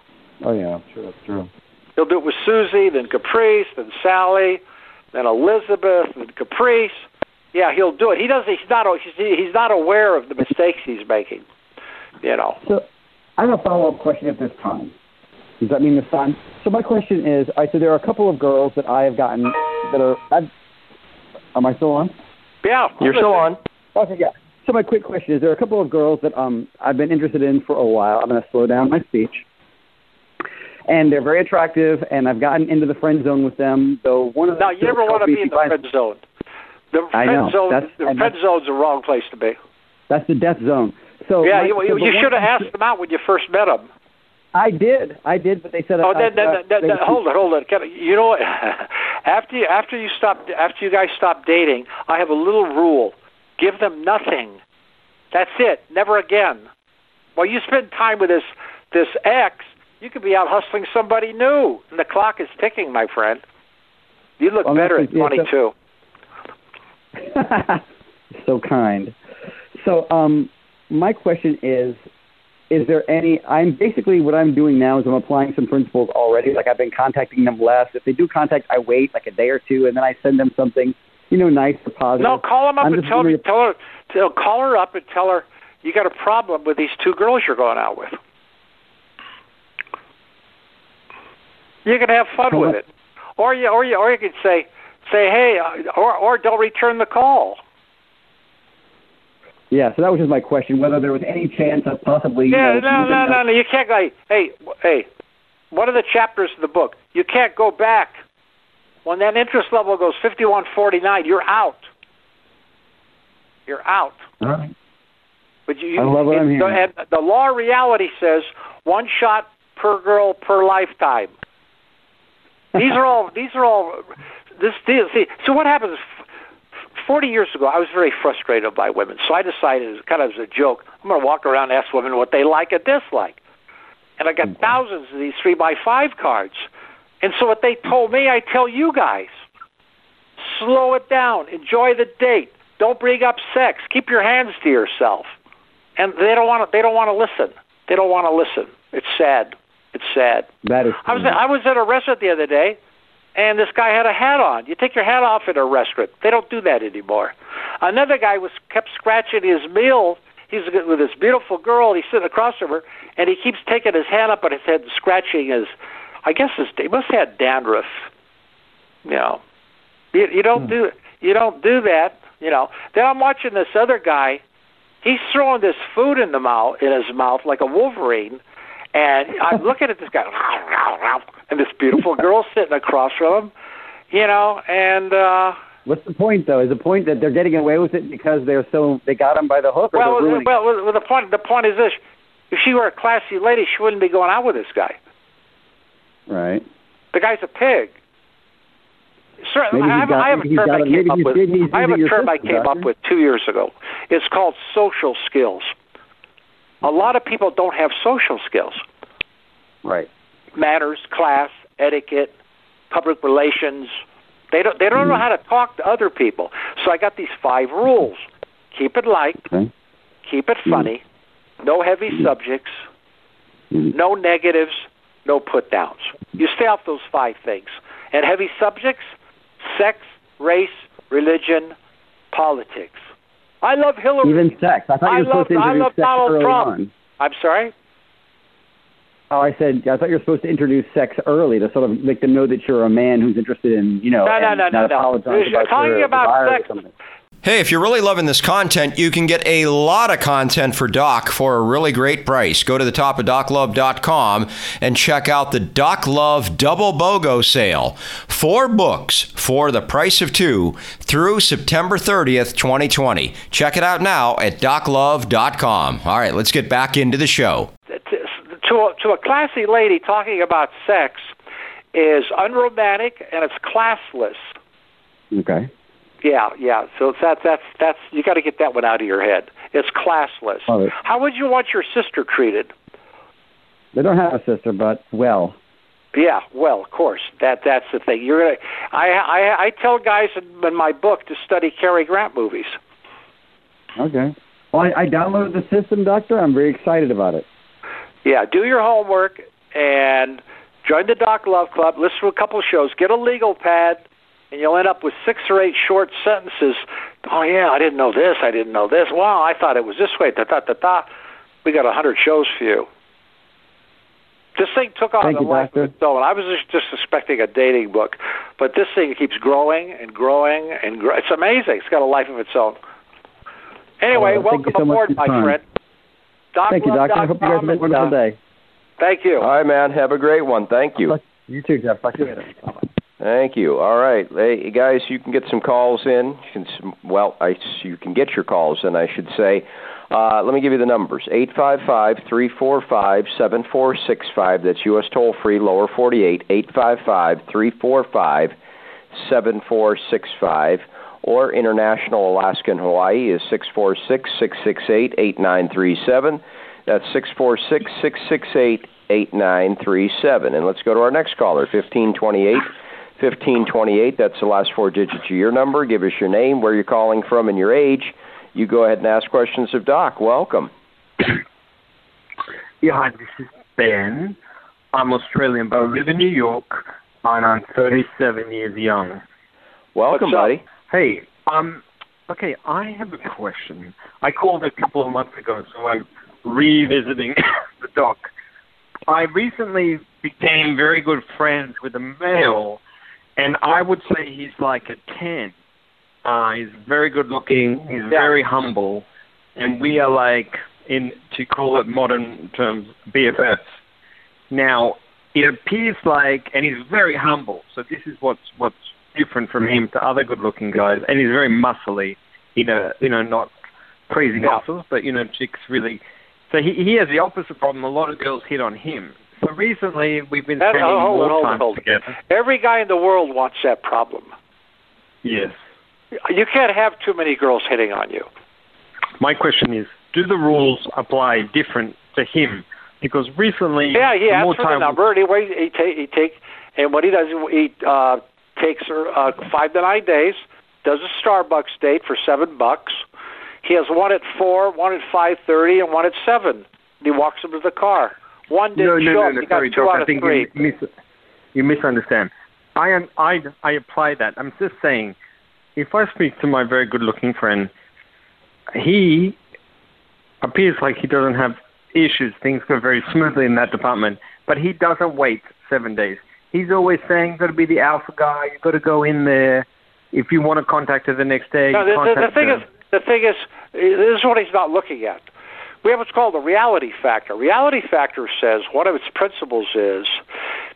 Oh yeah, true. That's true. He'll do it with Susie, then Caprice, then Sally, then Elizabeth, then Caprice. Yeah, he'll do it. He doesn't. He's not. He's, he's not aware of the mistakes he's making. You know. So I have a follow up question at this time. Does that mean this time? So my question is, I so there are a couple of girls that I have gotten that are. I've, am I still on? Yeah. You're still on. Okay, yeah. So my quick question is, there are a couple of girls that um I've been interested in for a while. I'm going to slow down my speech. And they're very attractive, and I've gotten into the friend zone with them. Though one of them Now you never want to be in the friend zone. The I friend know. zone. That's- the and friend zone's the wrong place to be. That's the death zone. So yeah, my- you, so you, should have asked them out when you first met them. I did, I did, but they said. Oh, uh, then, then, uh, then, they- then hold it, hold it. Can, you know what? after you, after you stop, after you guys stop dating, I have a little rule: give them nothing. That's it. Never again. While you spend time with this this ex, you could be out hustling somebody new, and the clock is ticking, my friend. You look Well, better at so- 22. so kind. So, um, my question is: Is there any? I'm basically what I'm doing now is I'm applying some principles already. Like I've been contacting them less. If they do contact, I wait like a day or two, and then I send them something, you know, nice or positive. No, call them up I'm and tell, me, tell her, tell, call her up and tell her, you got a problem with these two girls you're going out with. You can have fun with it, or you or you or you could say say hey, uh, or or don't return the call. Yeah, so that was just my question: whether there was any chance of possibly. Yeah, you know, no, no, no, no. You can't go. Hey, hey, one of the chapters of the book. You can't go back when that interest level goes fifty-one forty-nine. You're out. You're out. All right. But you, I love what it, I'm hearing. And the law of reality says one shot per girl per lifetime. These are all. These are all. This deal. See. So what happens? Is, Forty years ago, I was very frustrated by women, so I decided, kind of as a joke, I'm going to walk around and ask women what they like and dislike. And I got mm-hmm. thousands of these three by five cards. And so what they told me, I tell you guys: slow it down, enjoy the date, don't bring up sex, keep your hands to yourself. And they don't want to. They don't want to listen. They don't want to listen. It's sad. It's sad. That is. I was I was at a restaurant the other day, and this guy had a hat on. You take your hat off at a restaurant. They don't do that anymore. Another guy was kept scratching his meal. He's with this beautiful girl. He's sitting across from her, and he keeps taking his hand up on his head and scratching his. I guess his. He must have had dandruff. You know, you, you don't hmm. do you don't do that. You know. Then I'm watching this other guy. He's throwing this food in the mouth in his mouth like a wolverine, and I'm looking at this guy, and this beautiful girl sitting across from him. You know, and uh What's the point, though? Is the point that they're getting away with it because they're so they got them by the hook, or well, well, well, the point the point is this: if she were a classy lady, she wouldn't be going out with this guy. Right. The guy's a pig. Certainly, I have, got- I have a term I came up with. I have a term I came up with two years ago. It's called social skills. A lot of people don't have social skills. Right. manners, class, etiquette, public relations. They don't they don't know hmm. how to talk to other people. So I got these five rules. Keep it light, Okay. keep it hmm. funny, no heavy Mm-hmm. subjects, hmm. no negatives, no put downs. You stay off those five things. And heavy subjects, sex, race, religion, politics. I love Hillary. Even sex. I thought you were supposed to love- I introduce love sex Donald early Trump. on. I'm sorry? Oh, I said I thought you were supposed to introduce sex early to sort of make them know that you're a man who's interested in, you know, No, no, no, no, no. about talking about or sex. Something. Hey, if you're really loving this content, you can get a lot of content for Doc for a really great price. Go to the top of doclove.com and check out the Doc Love Double BOGO sale. Four books for the price of two through September 30th, 2020. Check it out now at doclove.com. All right, let's get back into the show. to, to, to a classy lady talking about sex is unromantic and it's classless. Okay. Yeah, yeah. So it's that that's that's you got to get that one out of your head. It's classless. It. How would you want your sister treated? They don't have a sister, but well. Yeah, well, of course. That that's the thing. You're gonna. I I I tell guys in, in my book to study Cary Grant movies. Okay. Well, I, I downloaded the system, Doctor. I'm very excited about it. Yeah, do your homework and join the Doc Love Club. Listen to a couple of shows. Get a legal pad, and you'll end up with six or eight short sentences. Oh yeah, I didn't know this. I didn't know this. Wow, I thought it was this way. Da da da da. We got a hundred shows for you. This thing took on Thank a you, life Doctor. of its own. I was just, just expecting a dating book, but this thing keeps growing and growing and grow. It's amazing. It's got a life of its own. Anyway, Oh, thank you welcome so much aboard, my time. friend. Doc Thank you, Love Doctor. I hope you guys have a wonderful uh, day. Thank you. All right, man. Have a great one. Thank you. You too, Jeff. Talk to you later. Bye-bye. Thank you. All right, hey guys, you can get some calls in. You can, well, I, you can get your calls in, I should say. Uh, let me give you the numbers: eight five five three four five seven four six five. That's U.S. toll free, lower forty eight. Eight five five three four five seven four six five. Or international Alaska and Hawaii is six four six six six eight eight nine three seven. That's six four six six six eight eight nine three seven. And let's go to our next caller, fifteen twenty eight. 1528, that's the last four digits of your number. Give us your name, where you're calling from, and your age. You go ahead and ask questions of Doc. Welcome. Yeah, hi, this is Ben. I'm Australian, but I live in New York, and I'm 37 years young. Welcome, buddy. Hey, um, Okay, I have a question. I called a couple of months ago, so I'm revisiting the doc. I recently became very good friends with a male, and I would say he's like a 10. Uh, he's very good looking, he's Yeah. very humble, and we are like, in to call it modern terms, BFFs. Now, it appears like, and he's very humble, so this is what's, what's different from him to other good-looking guys, and he's very muscly. You know, you know, not crazy muscles, but you know, chicks really. So he he has the opposite problem. A lot of girls hit on him. So recently we've been spending oh, hold more hold time hold together. Every guy in the world wants that problem. Yes. You can't have too many girls hitting on you. My question is, do the rules apply different to him? Because recently, Yeah, he asks for the number, and he wait, he take he take, and what he does, he uh, takes her uh, five to nine days, does a Starbucks date for seven bucks. He has one at four, one at five thirty, and one at seven. And he walks him to the car. One didn't no, no, show no, no, got sorry, I think you, mis- you misunderstand. I, am, I, I apply that. I'm just saying, if I speak to my very good-looking friend, he appears like he doesn't have issues. Things go very smoothly in that department, but he doesn't wait seven days. He's always saying, "Got to be the alpha guy. You've got to go in there. If you want to contact her the next day, No, the, the, the thing her." is, the thing is, this is what he's not looking at. We have what's called the reality factor. Reality factor says one of its principles is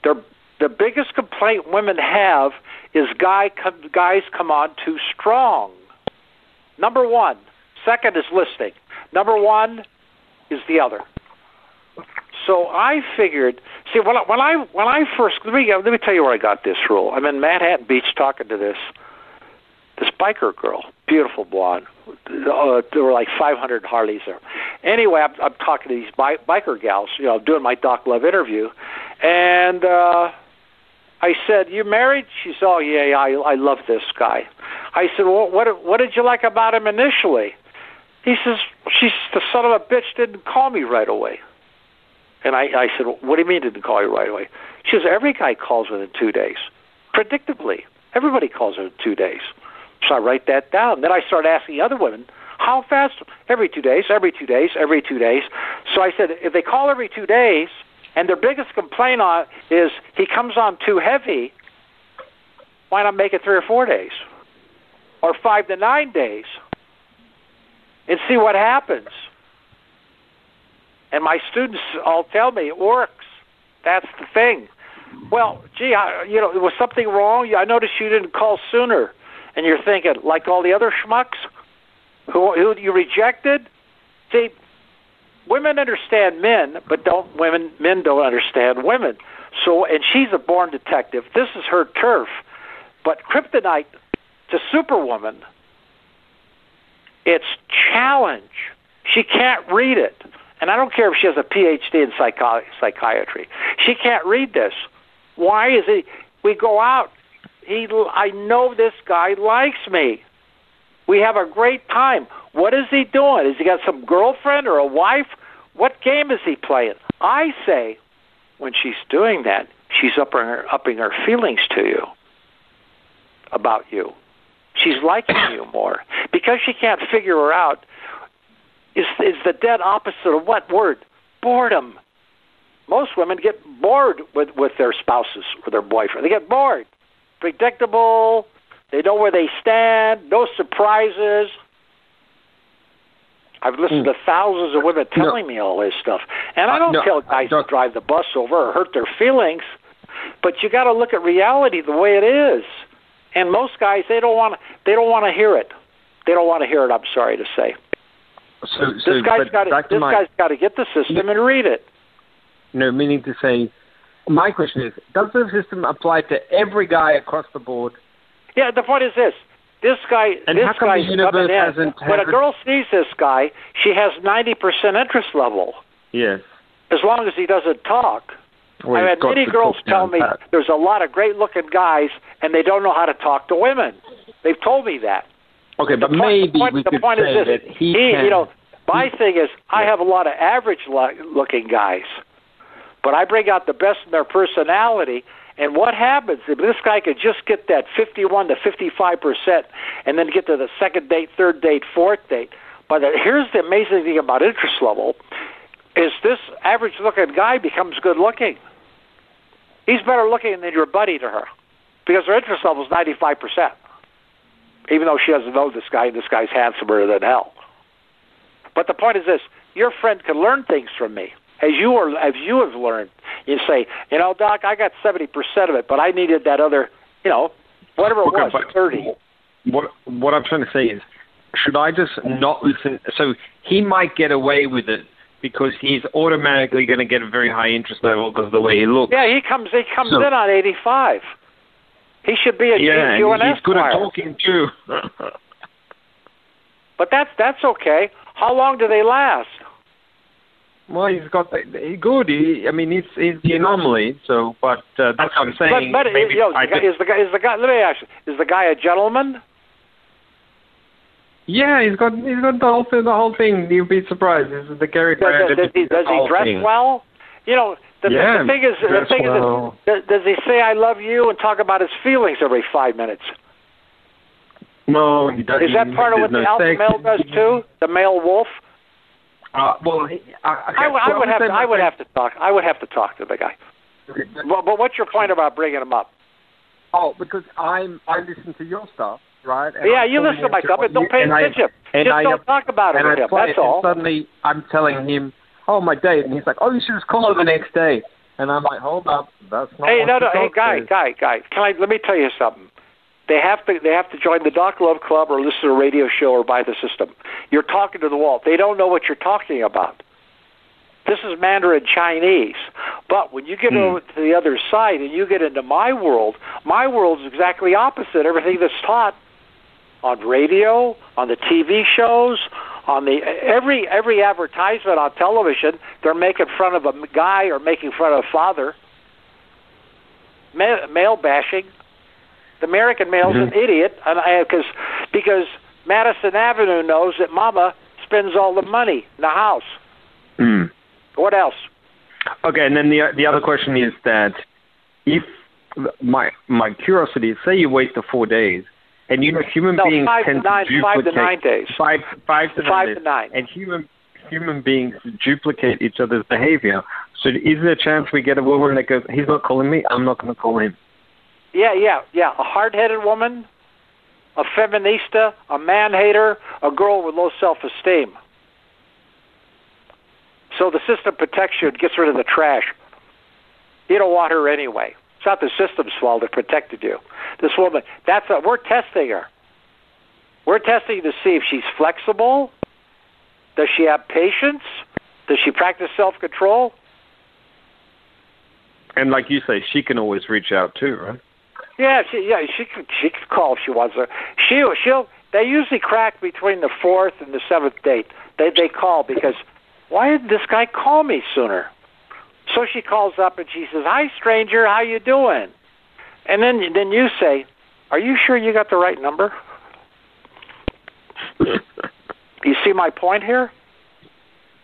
the biggest complaint women have is guy come, guys come on too strong. Number one. Second is listening. Number one is the other. So I figured. See, when I, when I when I first let me let me tell you where I got this rule. I'm in Manhattan Beach talking to this this biker girl, beautiful blonde. Uh, there were like 500 Harleys there. Anyway, I'm, I'm talking to these bi- biker gals, you know, doing my Doc Love interview, and uh, I said, "You married?" She said, "Oh yeah, yeah I, I love this guy." I said, well, "What what did you like about him initially?" He says, "She's the son of a bitch didn't call me right away." And I, I said, "What do you mean didn't call you right away?" She says, "Every guy calls within two days, predictably. Everybody calls within two days." So I write that down. Then I start asking other women, how fast? Every two days, every two days, every two days. So I said, if they call every two days, and their biggest complaint on is he comes on too heavy, why not make it three or four days? Or five to nine days? And see what happens. And my students all tell me it works. That's the thing. Well, gee, I, you know, was something wrong? I noticed you didn't call sooner. And you're thinking, like all the other schmucks who, who you rejected? See, women understand men, but don't women men don't understand women. So, and she's a born detective. This is her turf. But kryptonite to Superwoman, it's challenge. She can't read it. And I don't care if she has a PhD in psychi- psychiatry. She can't read this. Why is he? We go out. He, I know this guy likes me. We have a great time. What is he doing? Has he got some girlfriend or a wife? What game is he playing? I say, when she's doing that, she's upping her, upping her feelings to you about you. She's liking you more because she can't figure her out. Is is the dead opposite of what word? Boredom. Most women get bored with with their spouses or their boyfriend. They get bored. Predictable. They know where they stand. No surprises. I've listened to thousands of women telling me all this stuff, and I Uh, don't no, tell guys Doc- to drive the bus over or hurt their feelings. But you got to look at reality the way it is. And most guys they don't want they don't want to hear it. They don't want to hear it. I'm sorry to say. So, so This guy's got to this my, guy's got to get the system and read it. No, meaning to say, my question is, does the system apply to every guy across the board? Yeah, the point is this: this guy, And this how come the guy's universe coming in. when a girl sees this guy, she has ninety percent interest level, Yes. as long as he doesn't talk. Well, I had many girls tell me pat. there's a lot of great-looking guys, and they don't know how to talk to women. They've told me that. Okay, but the maybe the point, we the could point say is this: that he, can. you know, my thing is, I have a lot of average-looking guys, but I bring out the best in their personality, And what happens if this guy could just get that 51 to 55 percent, and then get to the second date, third date, fourth date? But uh, here's the amazing thing about interest level: is this average-looking guy becomes good-looking. He's better looking than your buddy to her, because her interest level is 95 percent. Even though she doesn't know this guy, and this guy's handsomer than hell. But the point is this: your friend can learn things from me as you are as you have learned. You say, you know, Doc, I got seventy percent of it, but I needed that other, you know, whatever it Okay, was, thirty. What what I'm trying to say is, should I just not listen? So he might get away with it because he's automatically going to get a very high interest level because of the way he looks. Yeah, he comes he comes So- in on eighty five. He should be a Yeah, GQ and he's good at talking too. But that's that's okay. How long do they last? Well, he's got the, he good. He, I mean, he's he's the anomaly. So, but uh, that's what I'm saying. but but Maybe you know, I is the guy is the guy? Let me ask you: Is the guy a gentleman? yeah, he's got he's got the whole thing. The whole thing. You'd be surprised. This is the Cary Does, Grant. does, he does he dress well? You know, the, Yeah, the thing is, the thing well. is, does, does he say "I love you" and talk about his feelings every five minutes? No, he doesn't. Is that part of what there's the alpha male does too? The male wolf. Uh, well, he, okay, I, would- I would have to. I'm would have to talk. I would have to talk to the guy. But, but what's your point about bringing him up? Oh, because I'm I listen to your stuff, right? And yeah, I'm you listen to my stuff, but don't pay I- attention. Just I- don't talk about it with him. That's it, all. And suddenly I'm telling him, "Oh, my date," and he's like, "Oh, you should just call her the next day." And I'm like, "Hold up, that's not." Hey, no, no, hey, guy, says." guy, guy. Can I? Let me tell you something. They have to. They have to join the Doc Love Club or listen to a radio show or buy the system. You're talking to the wall. They don't know what you're talking about. This is Mandarin Chinese. But when you get hmm. over to the other side and you get into my world, my world is exactly opposite. Everything that's taught on radio, on the TV shows, on the every every advertisement on television, they're making fun of a guy or making fun of a father. Ma- male bashing. The American male's an idiot, and I because because Madison Avenue knows that Mama spends all the money in the house. Hmm. What else? Okay, and then the the other question is that if my my curiosity, say you wait the four days, and you know human No, beings five to nine- to five to nine days. Five five to Five nine to days. nine. and human human beings duplicate each other's behavior. So is there a chance we get a woman that goes, "He's not calling me, I'm not going to call him." Yeah, yeah, yeah. A hard-headed woman, a feminista, a man-hater, a girl with low self-esteem. So the system protects you and gets rid of the trash. You don't want her anyway. It's not the system's fault it protected you. This woman, that's a, we're testing her. We're testing to see if she's flexible. Does she have patience? Does she practice self-control? And like you say, she can always reach out too, right? Yeah, she yeah she could she could call if she wants to. She she'll they usually crack between the fourth and the seventh date. They they call because why did this guy call me sooner? So she calls up and she says, "Hi, stranger, how you doing?" And then then you say, "Are you sure you got the right number?" You see my point here?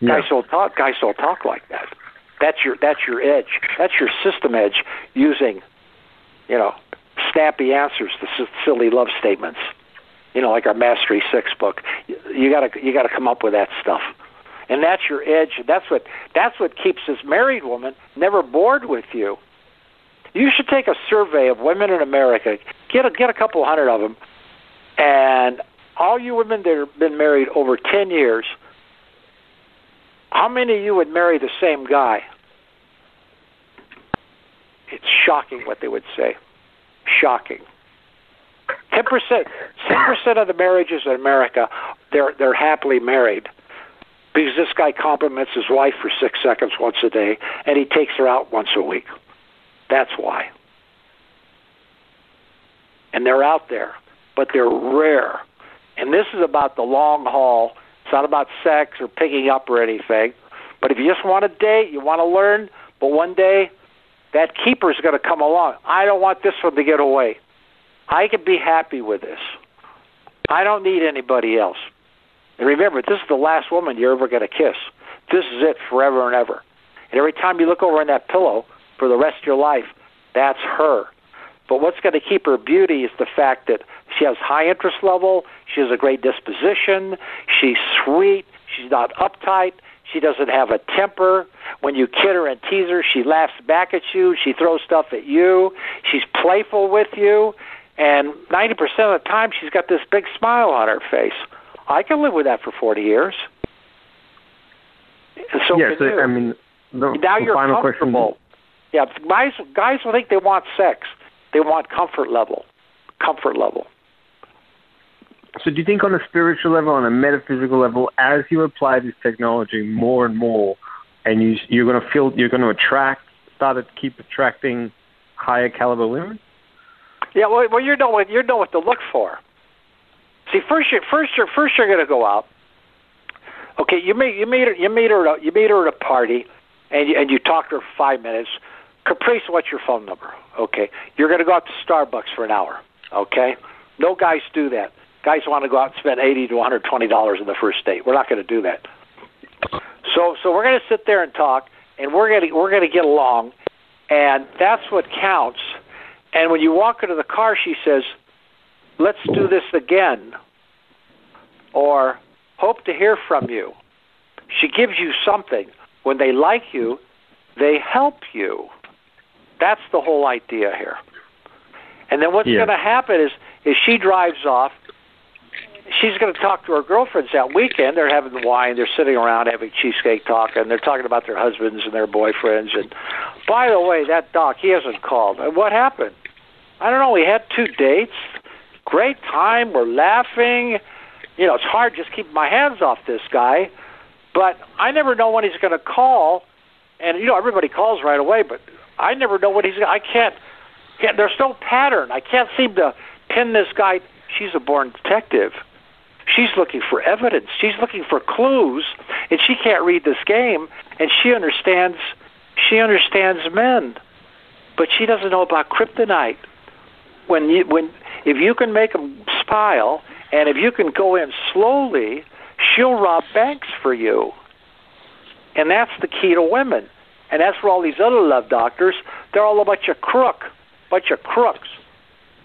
Yeah. Guys don't talk. Guys don't talk like that. That's your that's your edge. That's your system edge. Using, you know, snappy answers to silly love statements. You know, like our Mastery Six book. You- You gotta you gotta come up with that stuff, and that's your edge. That's what that's what keeps this married woman never bored with you. You should take a survey of women in America. Get a, get a couple hundred of them, and all you women that have been married over ten years. How many of you would marry the same guy? It's shocking what they would say. Shocking. Ten percent, ten percent of the marriages in America, they're they're happily married because this guy compliments his wife for six seconds once a day, and he takes her out once a week. That's why. And they're out there, but they're rare. And this is about the long haul. It's not about sex or picking up or anything. But if you just want to date, you want to learn, but one day that keeper's going to come along. I don't want this one to get away. I can be happy with this. I don't need anybody else. And remember, this is the last woman you're ever going to kiss. This is it forever and ever. And every time you look over in that pillow for the rest of your life, That's her. But what's going to keep her beauty is the fact that she has high interest level, she has a great disposition, she's sweet, she's not uptight, she doesn't have a temper. When you kid her and tease her, she laughs back at you, she throws stuff at you, she's playful with you, and 90% of the time she's got this big smile on her face. I can live with that for 40 years. And so yeah, can so, you. I mean, the, now the you're final comfortable. Yeah, guys guys will think they want sex. They want comfort level. Comfort level. So, do you think on a spiritual level, on a metaphysical level, as you apply this technology more and more, and you you're going to feel you're going to attract, start to keep attracting higher caliber women? Yeah, well, well you know what you know what to look for. See, first you first you're first you're going to go out. Okay, you meet you meet her you meet her at a, you meet her at a party, and you, and you talk to her for five minutes. Caprice, what's your phone number? Okay, you're going to go out to Starbucks for an hour. Okay, no guys do that. Guys want to go out and spend eighty to one hundred twenty dollars in the first date. We're not going to do that. So so we're going to sit there and talk, and we're going to we're going to get along, and that's what counts. And when you walk into the car, she says, "Let's do this again," or "Hope to hear from you." She gives you something. When they like you, they help you. That's the whole idea here. And then what's Yeah. going to happen is, is she drives off. She's going to talk to her girlfriends that weekend. They're having wine. They're sitting around having cheesecake talk, and they're talking about their husbands and their boyfriends. And by the way, that doc, he hasn't called. What happened? I don't know. We had two dates. Great time. We're laughing. You know, it's hard just keeping my hands off this guy. But I never know when he's going to call. And you know, everybody calls right away, but I never know what he's. I can't. can't there's no pattern. I can't seem to pin this guy. She's a born detective. She's looking for evidence. She's looking for clues, and she can't read this game. And she understands. She understands men, but she doesn't know about kryptonite. When you when if you can make them smile, and if you can go in slowly, she'll rob banks for you. And that's the key to women. And that's for all these other love doctors. They're all a bunch of crook, bunch of crooks.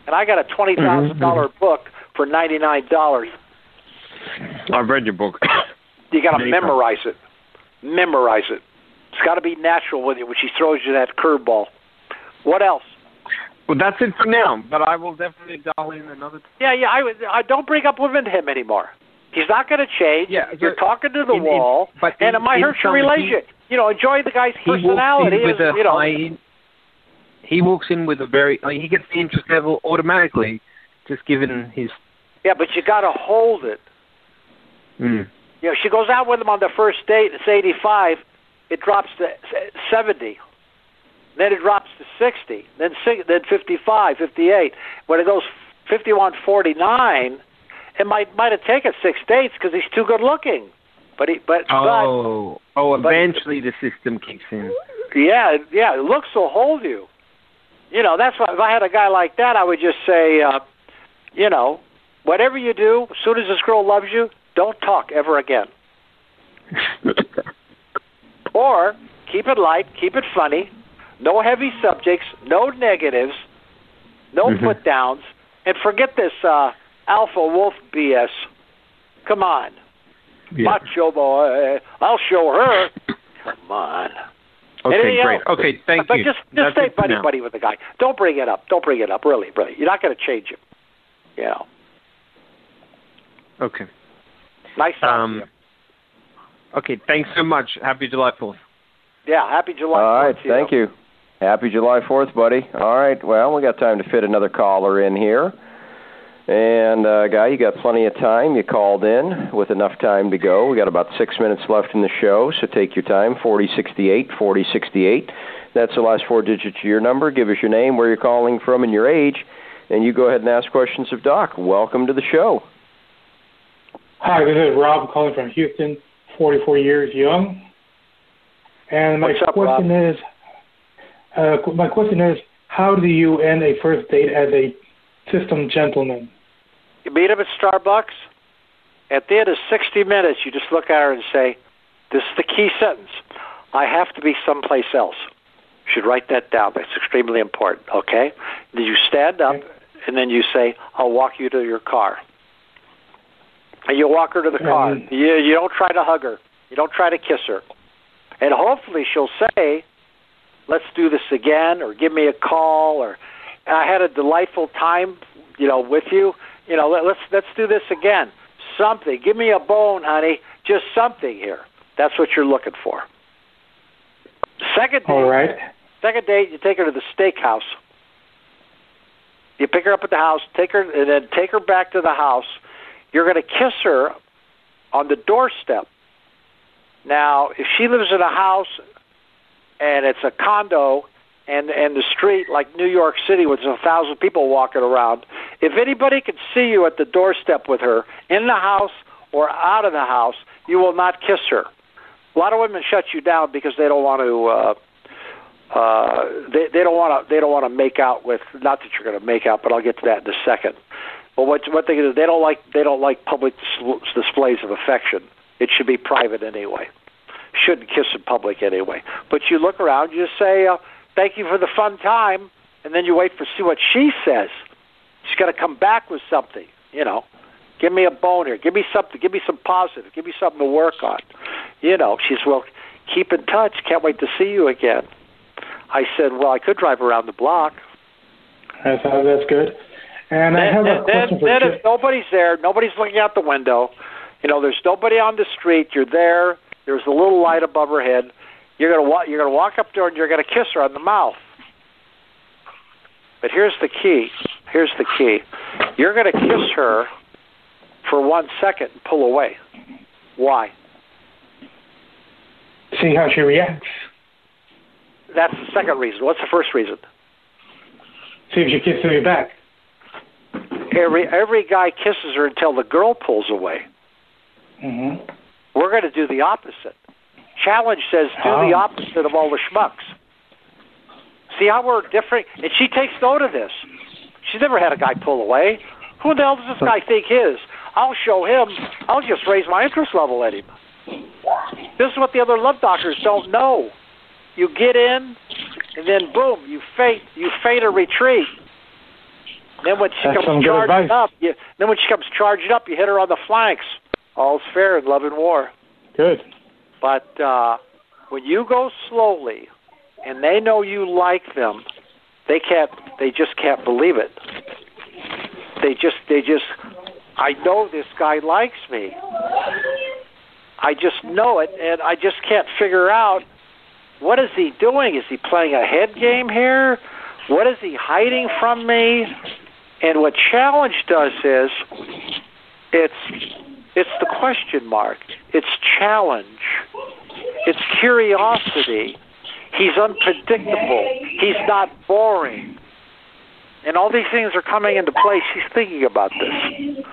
And I got a twenty thousand mm-hmm. dollar book for ninety nine dollars. I've read your book. You got to memorize it. Memorize it. It's got to be natural with you when she throws you that curveball. What else? well, that's it for now. But I will definitely dial in another. Time. Yeah, yeah. I, I don't bring up women to him anymore. He's not going to change. Yeah, you're talking to the in- in- wall, but and in- it might hurt your relationship. you know, enjoy the guy's He walks personality. in with a you know, high. He walks in with a very. I mean, he gets the interest level automatically, just given his. yeah, but you got to hold it. Mm. You know, she goes out with him on the first date. It's 85. It drops to 70. Then it drops to 60. Then then 55, 58. When it goes 51, 49, it might might have taken six dates because he's too good looking. But he but Oh, oh! but- Eventually, the system kicks in. but yeah, yeah, looks will hold you. You know, that's why if I had a guy like that, I would just say, uh, you know, whatever you do, as soon as this girl loves you, don't talk ever again. Or keep it light, keep it funny, no heavy subjects, no negatives, no Mhm. put downs, and forget this uh, alpha wolf BS. Come on, Yeah. macho boy, I'll show her. Come on. Okay, Anything great. else? Okay, thank but you. just just That's stay buddy now. buddy with the guy. Don't bring it up. Don't bring it up. Really, really. You're not going to change him. You know. Okay. Nice talking Um, to you. Okay, thanks so much. Happy July 4th. Yeah. Happy July. All right, 4th to thank you. Happy July 4th, buddy. All right, well, we got time to fit another caller in here. And, uh, Guy, you got plenty of time. You called in with enough time to go. We got about six minutes left in the show, so take your time. 4068, 4068. That's the last four digits of your number. Give us your name, where you're calling from, and your age. And you go ahead and ask questions of Doc. Welcome to the show. Hi, this is Rob calling from Houston, 44 years young. And my up, question is, uh, my question is, how do you end a first date as a system gentleman? You meet him at Starbucks. At the end of 60 minutes, you just look at her and say, This is the key sentence. I have to be someplace else. You should write that down. That's extremely important. Okay. Then you stand up, and then you say, "I'll walk you to your car." And you walk her to the car. Mhm. You you don't try to hug her. You don't try to kiss her. And hopefully she'll say, "Let's do this again," or "Give me a call," or "I had a delightful time, you know, with you. You know, let, let's let's do this again." Something. Give me a bone, honey. Just something here. That's what you're looking for. Second date. All right. Second date, you take her to the steakhouse. You pick her up at the house, take her, and then take her back to the house. You're going to kiss her on the doorstep. Now, if she lives in a house and it's a condo and and the street like New York City with a thousand people walking around, if anybody can see you at the doorstep with her in the house or out of the house, you will not kiss her. A lot of women shut you down because they don't want to. Uh, uh, they they don't want to they don't want to make out with. Not that you're going to make out, but I'll get to that in a second. But what what they do, they don't like they don't like public dis- displays of affection. It should be private anyway. Shouldn't kiss in public anyway. But you look around, you just say, uh, "Thank you for the fun time," and then you wait for see what she says. She's got to come back with something, you know. Give me a bone here. Give me something. Give me some positive. Give me something to work on. You know, she's well. Keep in touch. Can't wait to see you again. I said, well, I could drive around the block. That's uh, that's good. And I have a then, question then, for then if nobody's there, nobody's looking out the window. You know, there's nobody on the street. You're there. There's a little light above her head. You're gonna walk. You're gonna walk up to her and you're gonna kiss her on the mouth. But here's the key. Here's the key. You're gonna kiss her for one second and pull away. Why? See how she reacts. That's the second reason. What's the first reason? See if she kisses me back. Every every guy kisses her until the girl pulls away. hmm We're going to do the opposite. Challenge says do the Oh. opposite of all the schmucks. See how we're different? And she takes note of this. She's never had a guy pull away. Who the hell does this guy think is? I'll show him. I'll just raise my interest level at him. This is what the other love doctors don't know. You get in, and then boom, you fade. You fade a retreat. Then when she That's comes charged advice. up, you, then when she comes charged up, you hit her on the flanks. All's fair in love and war. Good. But uh, when you go slowly, and they know you like them, they can't. They just can't believe it. They just. They just. I know this guy likes me. I just know it, and I just can't figure out what is he doing. Is he playing a head game here? What is he hiding from me? And what challenge does is, it's it's the question mark. It's challenge. It's curiosity. He's unpredictable. He's not boring. And all these things are coming into play. She's thinking about this.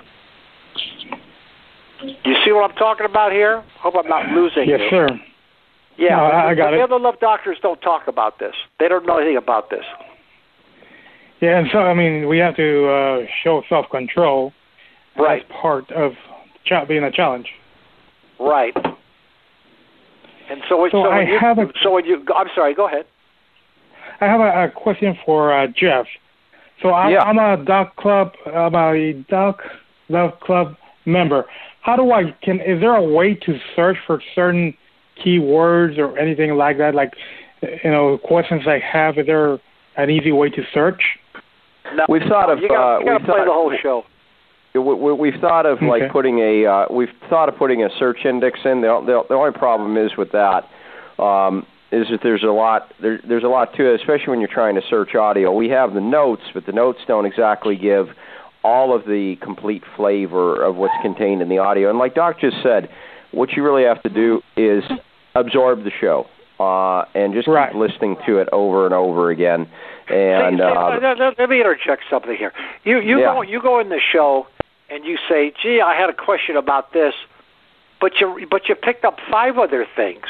You see what I'm talking about here? Hope I'm not losing Yes, you. sir. Yeah, No, I- I got the it. The other love doctors don't talk about this. They don't know anything about this. Yeah, and so I mean, we have to uh, show self-control. Right. That's part of cha- being a challenge. Right. And so, So so, I you, have a- so when you, I'm sorry. Go ahead. I have a, a question for uh, Jeff. So I'm, Yeah. I'm a Doc Club, I'm a Doc Love Club member. How do I can? Is there a way to search for certain keywords or anything like that? Like, you know, questions I have. Is there an easy way to search? No, We've thought no, of, you gotta, uh, gotta play thought- the whole show. We, we, we've thought of Okay. like putting a uh, we've thought of putting a search index in. The, the, the only problem is with that um, is that there's a lot there, there's a lot to it, especially when you're trying to search audio. We have the notes, but the notes don't exactly give all of the complete flavor of what's contained in the audio. And like Doc just said, what you really have to do is absorb the show uh, and just Right. keep listening to it over and over again. And uh, let, let- let me interject something here. You you Yeah. go you go in the show and you say, "Gee, I had a question about this," but you but you picked up five other things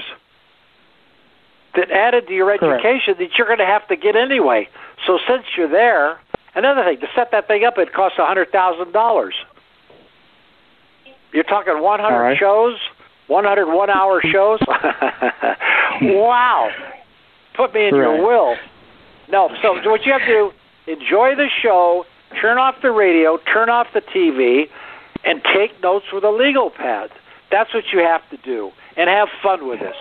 that added to your Correct. education that you're going to have to get anyway. So since you're there, another thing to set that thing up, it costs a hundred thousand dollars. You're talking 100 All right. shows, 101 hour shows. wow. put me in Right. your will. No. So what you have to do: enjoy the show, turn off the radio, turn off the TV, and take notes with a legal pad. That's what you have to do, and have fun with this.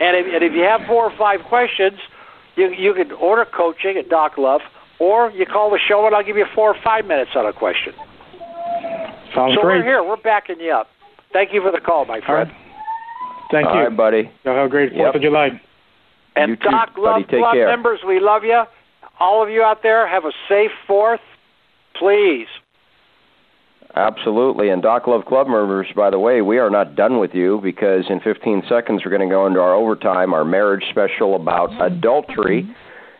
And if, and if you have four or five questions, you you can order coaching at Doc Love, or you call the show and I'll give you four or five minutes on a question. Sounds so great. we're here. We're backing you up. Thank you for the call, my friend. right. Thank All you. right, buddy. Y'all have a great Fourth Yep. of July. And You too, Doc buddy. Love Take Club care. members, we love you. All of you out there, have a safe Fourth, please. Absolutely. And Doc Love Club members, by the way, we are not done with you because in 15 seconds we're going to go into our overtime, our marriage special about mm-hmm. adultery.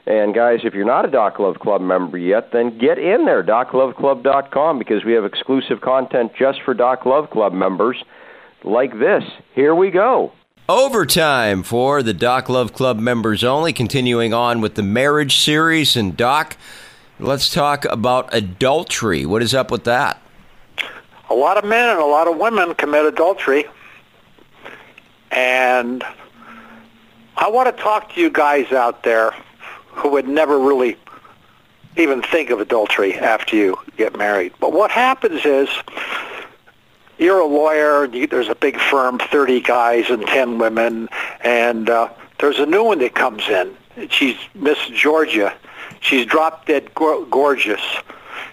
And guys, if you're not a Doc Love Club member yet, then get in there, docloveclub.com, because we have exclusive content just for Doc Love Club members like this. Here we go. Overtime for the Doc Love Club members only. Continuing on with the marriage series. And Doc, let's talk about adultery. What is up with that? a lot of men and a lot of women commit adultery. And I want to talk to you guys out there who would never really even think of adultery after you get married. But what happens is you're a lawyer, there's a big firm, 30 guys and 10 women, and uh, there's a new one that comes in. She's Miss Georgia. She's drop dead go- gorgeous.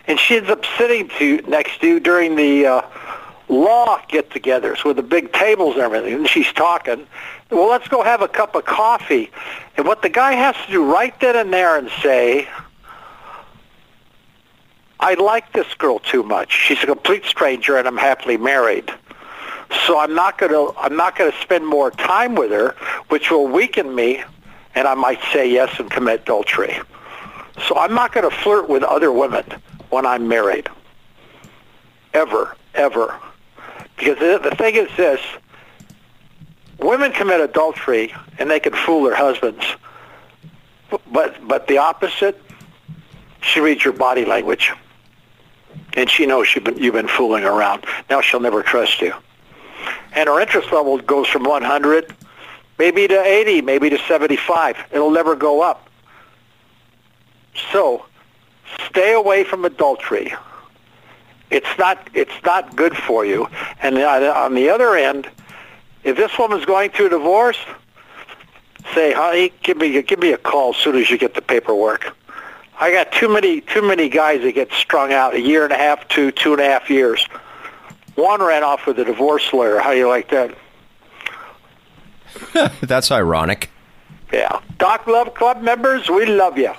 And she ends up sitting to next to you during the uh, law get-togethers with the big tables and everything. And she's talking. Well, let's go have a cup of coffee. And what the guy has to do right then and there and say, I like this girl too much. She's a complete stranger, and I'm happily married. So I'm not going to I'm not going to spend more time with her, which will weaken me, and I might say yes and commit adultery. So I'm not going to flirt with other women when I'm married. Ever, ever. Because the, thing is this, women commit adultery and they can fool their husbands. But but the opposite, she reads your body language. And she knows you've been, you've been fooling around. Now she'll never trust you. And her interest level goes from 100, maybe to 80, maybe to 75. It'll never go up. So, stay away from adultery. It's not it's not good for you. And on the other end, if this woman's going through a divorce, say, honey, give me give me a call as soon as you get the paperwork. I got too many too many guys that get strung out a year and a half to two and a half years. One ran off with a divorce lawyer. How do you like that? That's ironic. Yeah. Doc Love Club members, we love you.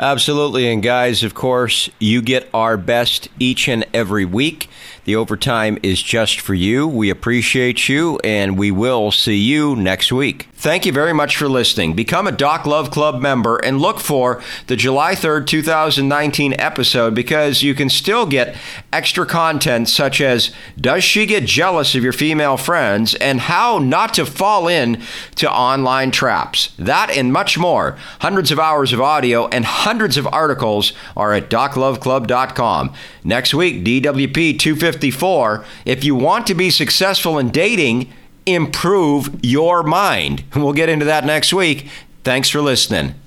Absolutely. And guys, of course, you get our best each and every week. The overtime is just for you. We appreciate you, and we will see you next week. Thank you very much for listening. Become a Doc Love Club member and look for the July 3rd, 2019 episode because you can still get extra content such as Does she get jealous of your female friends and how not to fall in to online traps? That and much more. Hundreds of hours of audio and hundreds of articles are at docloveclub.com. Next week, DWP 254. If you want to be successful in dating, improve your mind. We'll get into that next week. Thanks for listening.